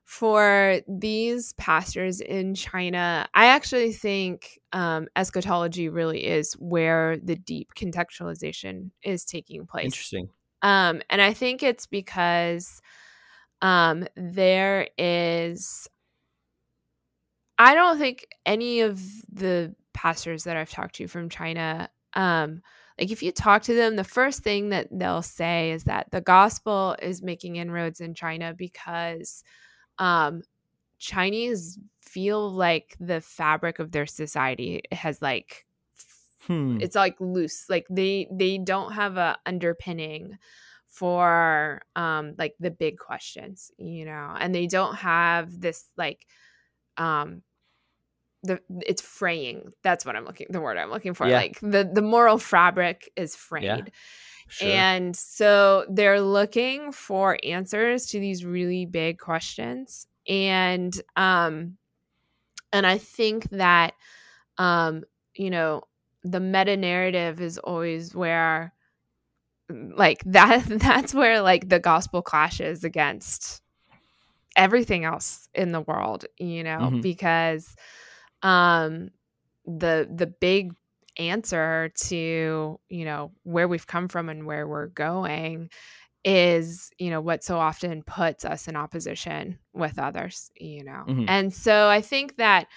for these pastors in China, I actually think um, eschatology really is where the deep contextualization is taking place. Interesting. Um, and I think it's because um, there is, I don't think any of the pastors that I've talked to from China, um, like if you talk to them, the first thing that they'll say is that the gospel is making inroads in China because um, Chinese feel like the fabric of their society has like Hmm. it's like loose like they they don't have a underpinning for um like the big questions you know and they don't have this like um the it's fraying that's what i'm looking the word i'm looking for Yeah. like the the moral fabric is frayed Sure. and so they're looking for answers to these really big questions. And um and I think that um you know, the meta narrative is always where like that *laughs* that's where like the gospel clashes against everything else in the world, you know, Mhm. because um the the big answer to you know where we've come from and where we're going is you know what so often puts us in opposition with others you know Mhm. and so i think that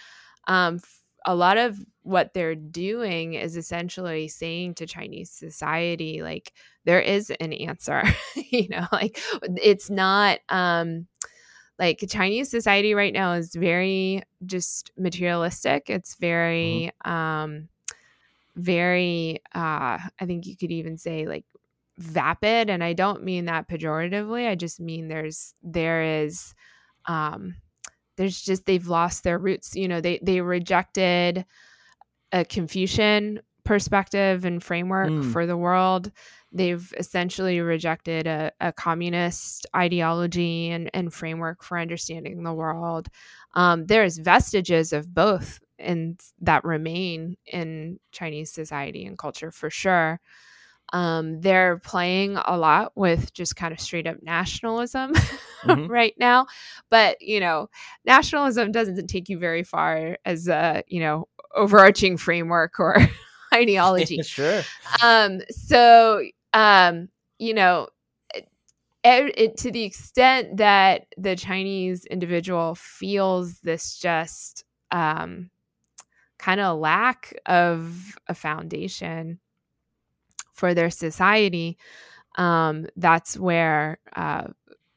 um a lot of what they're doing is essentially saying to chinese society like there is an answer *laughs* you know like it's not um like Chinese society right now is very just materialistic. It's very um very uh I think you could even say like vapid and I don't mean that pejoratively. I just mean there's there is um there's just they've lost their roots. You know, they they rejected a Confucian perspective and framework Mm. for the world. They've essentially rejected a, a communist ideology and, and framework for understanding the world. Um, there's vestiges of both and that remain in Chinese society and culture for sure. Um, they're playing a lot with just kind of straight up nationalism *laughs* Mhm. right now, but you know, nationalism doesn't take you very far as a you know overarching framework or *laughs* ideology. *laughs* sure. Um, so um, you know, it, it, to the extent that the Chinese individual feels this just um, kind of lack of a foundation for their society, um, that's where uh,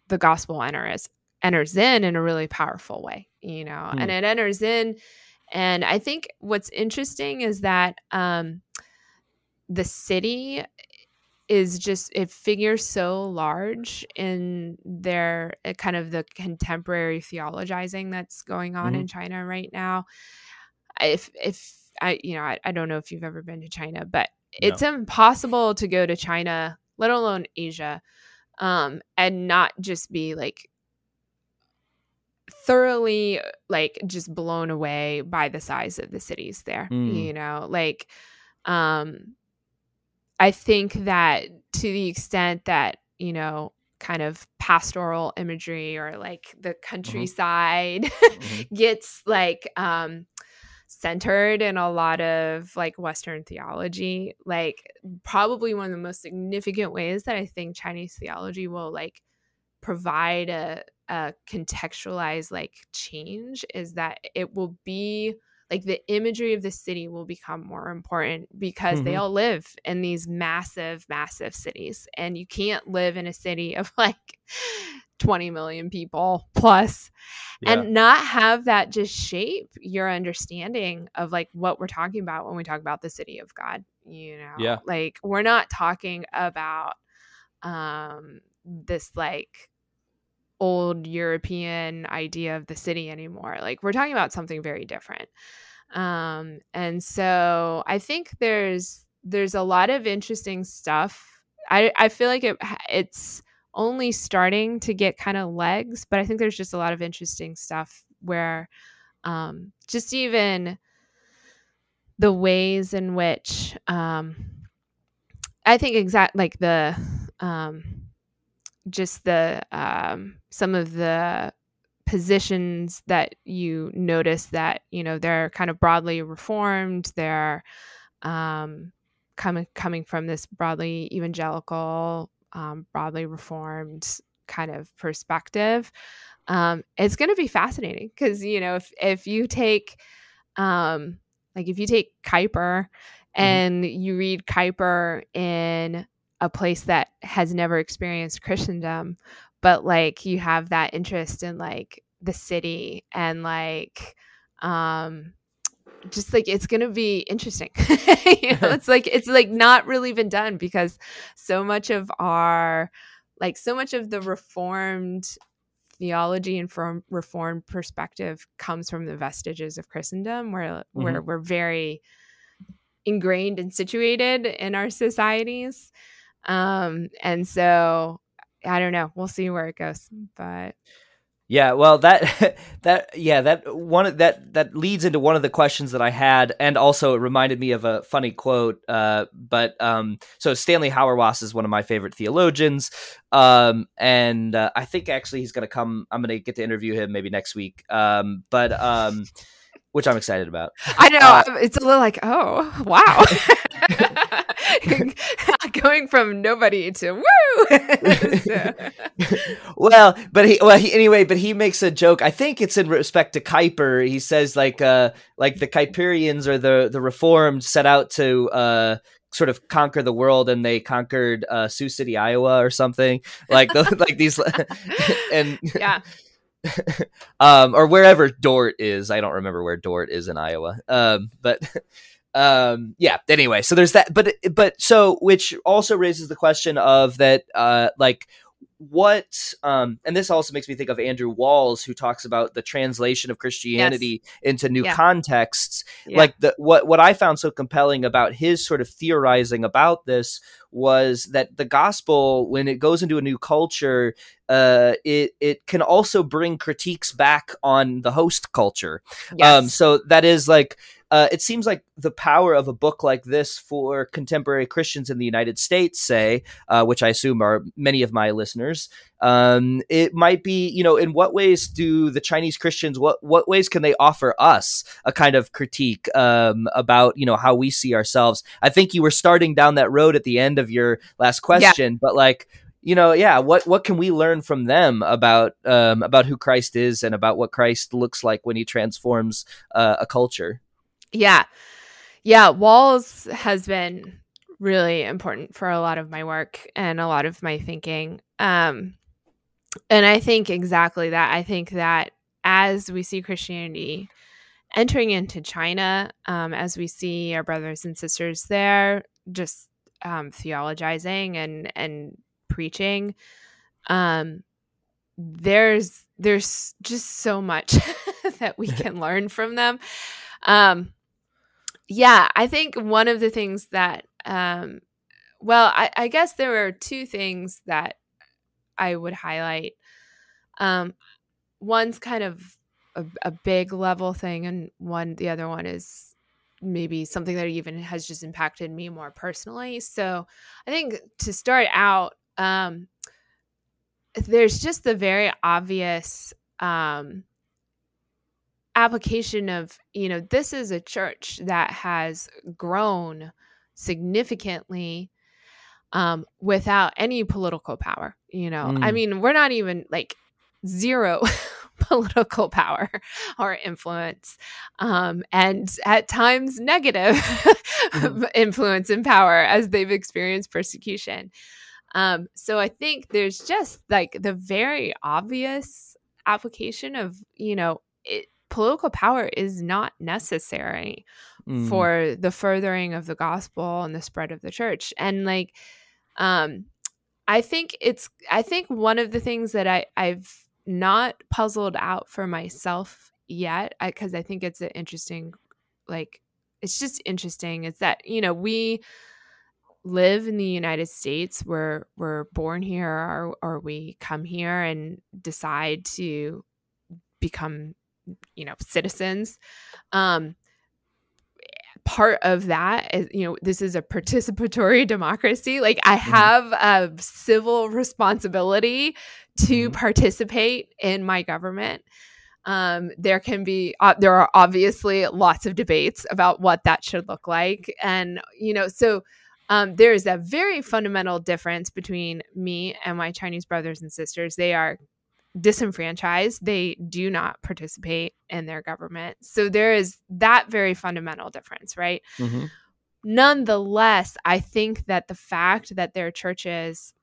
the gospel enters enters in in a really powerful way, you know, Hmm. and it enters in. And I think what's interesting is that um, the city is just it figures so large in their uh, kind of the contemporary theologizing that's going on in China right now. If if I you know I, I don't know if you've ever been to China, but it's impossible to go to China, let alone Asia, um, and not just be like thoroughly like just blown away by the size of the cities there. Mm. You know, like um I think that to the extent that, you know, kind of pastoral imagery or like the countryside Mhm. *laughs* gets like um centered in a lot of like western theology like probably one of the most significant ways that i think chinese theology will like provide a, a contextualized like change is that it will be like the imagery of the city will become more important because they Mhm. all live in these massive massive cities and you can't live in a city of *laughs* like 20 million people plus Yeah. and not have that just shape your understanding of like what we're talking about when we talk about the city of god you know Yeah. like we're not talking about um this like old european idea of the city anymore. Like we're talking about something very different. Um and so i think there's there's a lot of interesting stuff. I i feel like it it's only starting to get kind of legs but i think there's just a lot of interesting stuff where um just even the ways in which um i think exact like the um just the um some of the positions that you notice that you know they're kind of broadly reformed they're um coming coming from this broadly evangelical um, broadly reformed kind of perspective um it's going to be fascinating because you know if if you take um like if you take Kuyper and you read Kuyper in a place that has never experienced christendom but like you have that interest in like the city and like um just like it's gonna be interesting *laughs* you know *laughs* it's like it's like not really been done because so much of our like so much of the reformed theology and from reformed perspective comes from the vestiges of christendom where mm-hmm. where we're very ingrained and situated in our societies um and so i don't know we'll see where it goes but yeah, well, that *laughs* that yeah that one that that leads into one of the questions that I had, and also it reminded me of a funny quote. Uh, but um, so Stanley Hauerwas is one of my favorite theologians, um, and uh, I think actually he's going to come. I'm going to get to interview him maybe next week. Um, but um, which I'm excited about. I know uh, it's a little like, oh *laughs* wow, *laughs* *laughs* going from nobody to woo. well, but he well he, anyway, but he makes a joke. I think it's in respect to Kuyper. He says like uh like the Kuyperians or the the Reformed set out to uh sort of conquer the world and they conquered uh, Sioux City, Iowa or something like the, like these and yeah *laughs* um, or wherever Dordt is. I don't remember where Dordt is in Iowa. Um, but *laughs* um, yeah. Anyway, so there's that. But but so which also raises the question of that. Uh, like what um and this also makes me think of Andrew Walls who talks about the translation of Christianity yes. into new yeah. contexts yeah. like the what what I found so compelling about his sort of theorizing about this was that the gospel when it goes into a new culture uh it it can also bring critiques back on the host culture um, yes. um so that is like uh, it seems like the power of a book like this for contemporary Christians in the United States, say, uh, which I assume are many of my listeners, um, it might be, you know, in what ways do the Chinese Christians, what what ways can they offer us a kind of critique um, about, you know, how we see ourselves? I think you were starting down that road at the end of your last question, yeah. but like you know, yeah, what what can we learn from them about um, about who Christ is and about what Christ looks like when he transforms uh, a culture? Yeah. Yeah. Walls has been really important for a lot of my work and a lot of my thinking. Um, and I think exactly that. I think that as we see Christianity entering into China, um, as we see our brothers and sisters there just um, theologizing and and preaching, um, there's there's just so much *laughs* that we *laughs* can learn from them. Um, yeah, I think one of the things that, um, well, I, I guess there are two things that I would highlight. Um, one's kind of a, a big level thing, and one, the other one is maybe something that even has just impacted me more personally. So I think to start out, um, there's just the very obvious um, application of you know this is a church that has grown significantly um, without any political power you know mm. i mean we're not even like zero *laughs* political power *laughs* or influence um, and at times negative mm. *laughs* influence and power as they've experienced persecution um, so i think there's just like the very obvious application of you know it, political power is not necessary mm. for the furthering of the gospel and the spread of the church and like um i think it's i think one of the things that i i've not puzzled out for myself yet because I, think it's an interesting like it's just interesting is that you know we live in the United States, we're we're born here or or we come here and decide to become you know citizens um part of that is you know this is a participatory *laughs* democracy like i mm-hmm. have a civil responsibility to mm-hmm. participate in my government um, there can be uh, there are obviously lots of debates about what that should look like and you know so um, there is a very fundamental difference between me and my chinese brothers and sisters they are disenfranchised. They do not participate in their government. So there is that very fundamental difference, right? Mm-hmm. Nonetheless, I think that the fact that their churches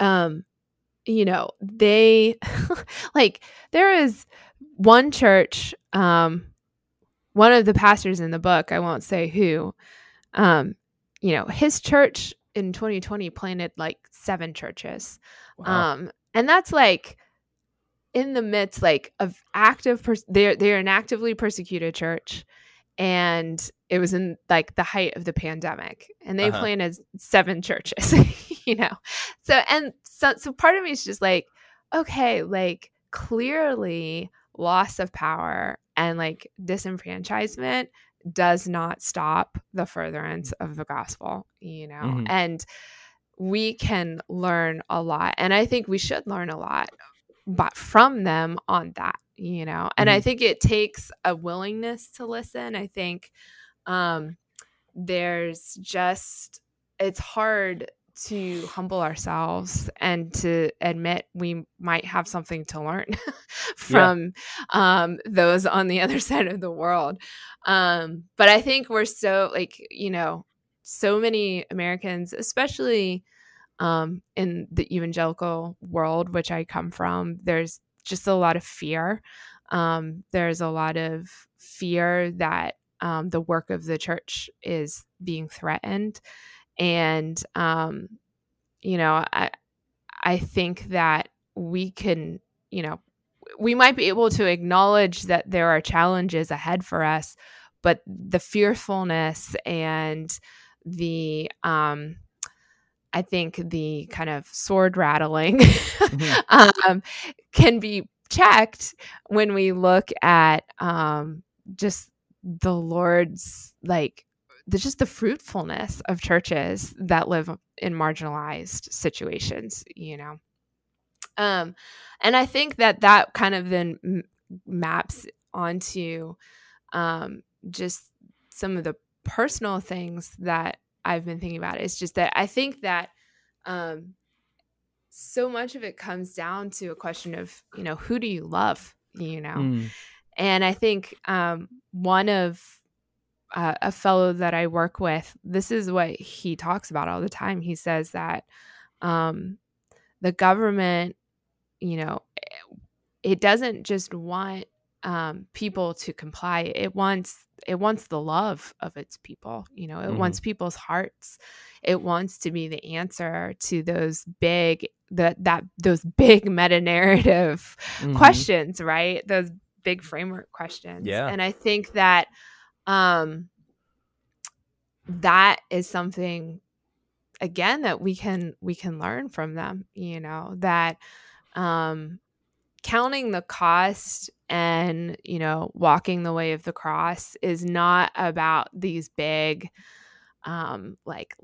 um, you know, they *laughs* like there is one church, um, one of the pastors in the book, I won't say who, um, you know, his church in 2020 planted like seven churches. Wow. Um, and that's like in the midst like of active pers- they're they're an actively persecuted church and it was in like the height of the pandemic and they uh-huh. planted seven churches *laughs* you know so and so so part of me is just like okay like clearly loss of power and like disenfranchisement does not stop the furtherance of the gospel you know mm-hmm. and we can learn a lot and i think we should learn a lot but from them on that you know and mm-hmm. i think it takes a willingness to listen i think um there's just it's hard to humble ourselves and to admit we might have something to learn *laughs* from yeah. um, those on the other *laughs* side of the world. Um, but I think we're so, like, you know, so many Americans, especially um, in the evangelical world, which I come from, there's just a lot of fear. Um, there's a lot of fear that um, the work of the church is being threatened. And, um, you know, I, I think that we can, you know, we might be able to acknowledge that there are challenges ahead for us, but the fearfulness and the, um, I think the kind of sword rattling mm-hmm. *laughs* um, can be checked when we look at um, just the Lord's like the, just the fruitfulness of churches that live in marginalized situations, you know. Um, and I think that that kind of then m- maps onto um, just some of the personal things that I've been thinking about. it. It's just that I think that um, so much of it comes down to a question of, you know, who do you love, you know? Mm. And I think um, one of uh, a fellow that I work with, this is what he talks about all the time. He says that um, the government, you know, it doesn't just want um, people to comply. It wants it wants the love of its people. You know, it mm-hmm. wants people's hearts. It wants to be the answer to those big that that those *laughs* big meta narrative mm-hmm. questions, right? Those big framework questions. Yeah. And I think that um that is something again that we can we can learn from them, you know, that um counting the cost and you know walking the way of the cross is not about these big um like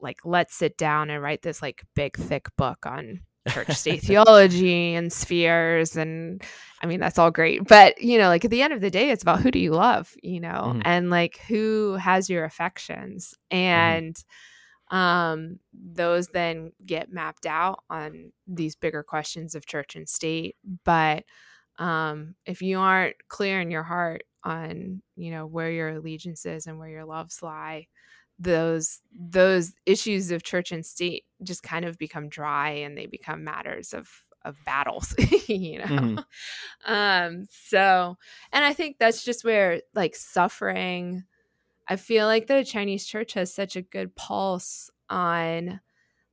like let's sit down and write this like big thick book on church state *laughs* theology and spheres and i mean that's all great but you know like at the end of the day it's about who do you love you know mm-hmm. and like who has your affections mm-hmm. and mm-hmm um, those then get mapped out on these bigger questions of church and state. But um, if you aren't clear in your heart on, you know, where your allegiances and where your loves lie, those those issues of church and state just kind of become dry and they become matters of of battles *laughs* you know mm-hmm. um so and i think that's just where like suffering I feel like the Chinese church has such a good pulse on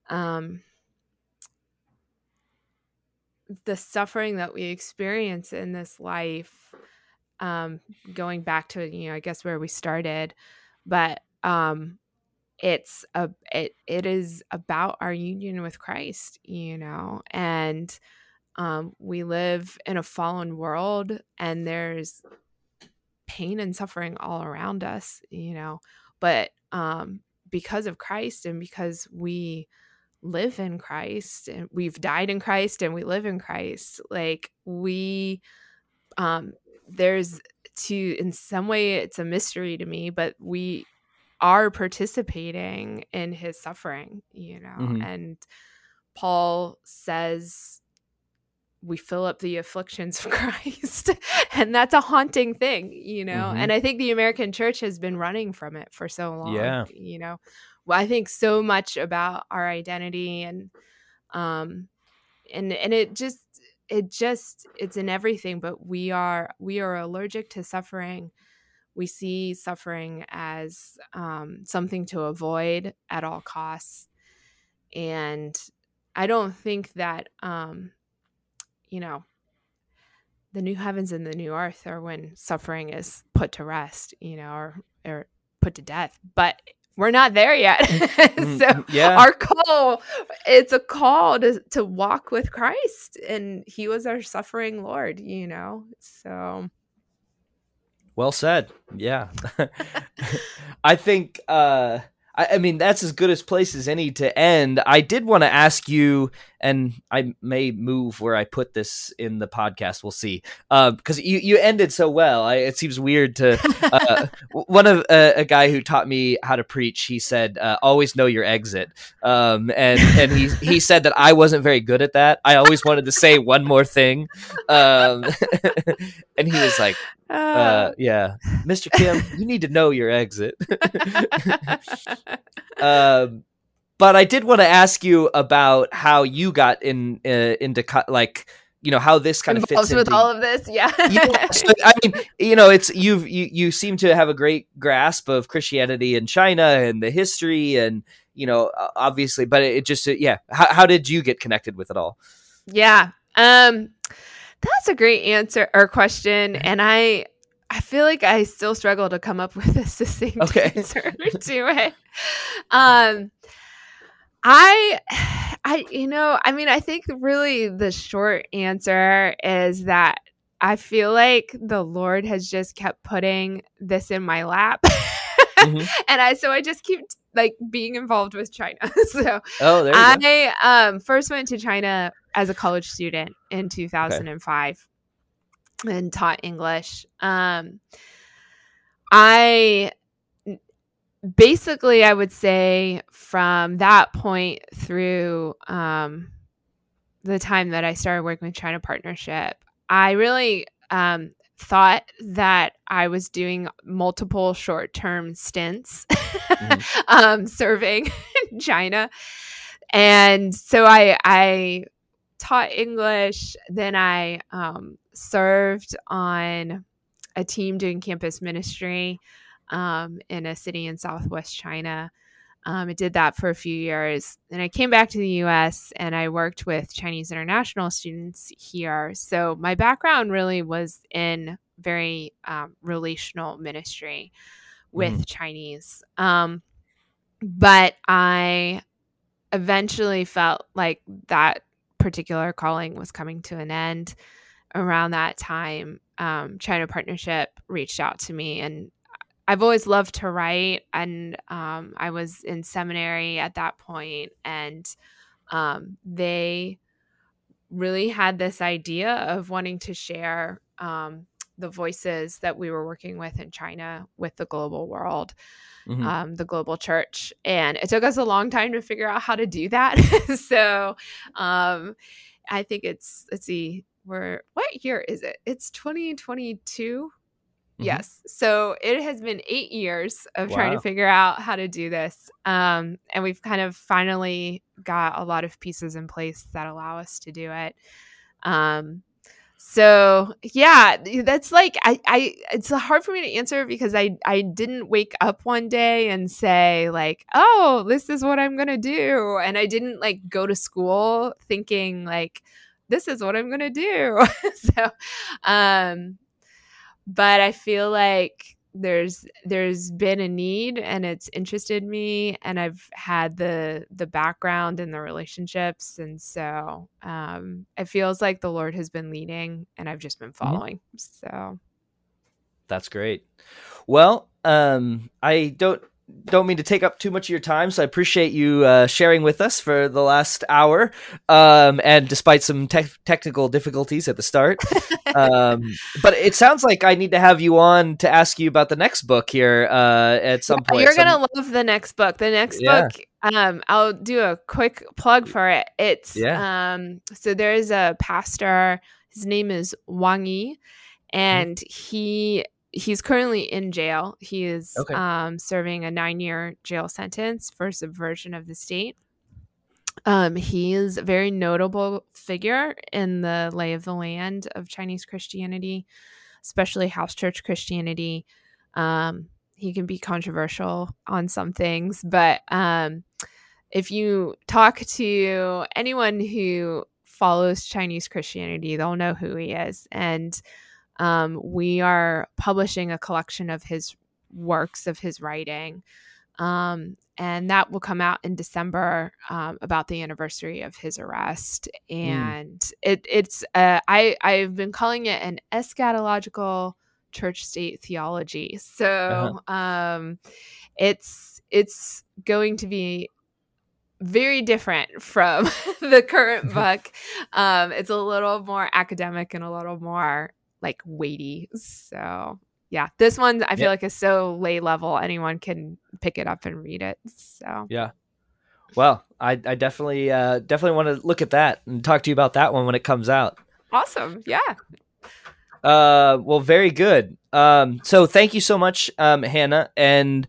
um, the suffering that we experience in this life. Um, going back to you know, I guess where we started, but um, it's a it it is about our union with Christ, you know, and um, we live in a fallen world, and there's pain and suffering all around us, you know. But um, because of Christ and because we live in Christ and we've died in Christ and we live in Christ, like we, um, there's to, in some way, it's a mystery to me, but we are participating in his suffering, you know. Mm-hmm. And Paul says we fill up the afflictions *laughs* of Christ. and that's a haunting thing, you know. Mm-hmm. And I think the American church has been running from it for so long. Yeah. You know, I think so much about our identity and um and and it just it just it's in everything but we are we are allergic to suffering we see suffering as um, something to avoid at all costs and i don't think that um, you know the new heavens and the new earth are when suffering is put to rest you know or or put to death but we're not there yet. Mm, *laughs* so yeah. our call, it's a call to to walk with Christ, and He was our suffering Lord. You know, so Well said. Yeah. *laughs* I think uh I, I mean that's as good as place as any to end. I did want to ask you, and I may move where I put this in the podcast. We'll see. Because you you ended so well. I, it seems weird to uh, *laughs* one of uh, a guy who taught me how to preach. He said, uh, "Always know your exit." Um, and and he he *laughs* said that I wasn't very good at that. I always wanted to say one more thing. Um, *laughs* and he was like, uh, yeah, Mr. Kim, you need to know your exit. um, but I did want to ask you about how you got in uh, into co- like you know how this kind of fits with into all of this. Yeah. yeah, so, I mean, you know, it's you've you you seem to have a great grasp of Christianity in China and the history, and you know, obviously, but it, just uh, yeah. How, how did you get connected with it all? Yeah. Um that's a great answer or question and I I feel like I still struggle to come up *laughs* with a succinct Okay. answer to it. Um I *sighs* I you know, I mean I think really the short answer is that I feel like the Lord has just kept putting this in my lap. *laughs* Mhm. and I so I just keep like being involved with China. *laughs* so Oh, there you go. I um, first went to China as a college student in 2005 and taught English. Um, I basically, I would say from that point through um, the time that I started working with China Partnership, I really um, thought that I was doing multiple short term stints *laughs* um, serving *laughs* in China. And so I, I taught English. Then I um, served on a team doing campus ministry um, in a city in Southwest China. Um, I did that for a few years. Then I came back to the US and I worked with Chinese international students here. So my background really was in very um, relational ministry with Chinese. Um, but I eventually felt like that particular calling was coming to an end. Around that time, um, China Partnership reached out to me, and I've always loved to write. And um, I was in seminary at that point, and um, they really had this idea of wanting to share um, the voices that we were working with in China with the global world Mhm. um, the global church. And it took us a long time to figure out how to do that. *laughs* so um, I think it's, let's see, we're, what year is it? It's 2022. Mhm. Yes. So it has been eight years of trying to figure out how to do this. Um, and we've kind of finally got a lot of pieces in place that allow us to do it. Um, so yeah, that's like I, I it's hard for me to answer because I I didn't wake up one day and say like, "Oh, this is what I'm going to do." And I didn't like go to school thinking like this is what I'm going to do. *laughs* so um but I feel like there's there's been a need and it's interested me and I've had the the background and the relationships and so um it feels like the Lord has been leading and I've just been following. So That's great. Well, um, I don't don't mean to take up too much of your time, so I appreciate you uh, sharing with us for the last hour. Um, and despite some tech technical difficulties at the start, *laughs* um, but it sounds like I need to have you on to ask you about the next book here uh, at some point. you're Some- gonna love the next book. The next Yeah. book, um, I'll do a quick plug for it. It's Yeah. um, so there's a pastor. His name is Wang Yi, and he he's currently in jail. He is Okay. um, serving a nine year jail sentence for subversion of the state. Um, he is a very notable figure in the lay of the land of Chinese Christianity, especially house church Christianity. Um, he can be controversial on some things, but um, if you talk to anyone who follows Chinese Christianity, they'll know who he is. And um, we are publishing a collection of his works, of his writing. Um, and that will come out in December um, about the anniversary of his arrest. Hmm. And mm. it, it's uh, I I've been calling it an eschatological church state theology. So uh-huh. um, it's it's going to be very different from *laughs* the current *laughs* book. um, it's a little more academic and a little more like weighty. So yeah, this one I feel like is so lay level anyone can pick it up and read it. So yeah. Well, I, I definitely uh, definitely want to look at that and talk to you about that one when it comes out. Awesome. Yeah. Uh, well, very good. Um, so thank you so much, um, Hannah. And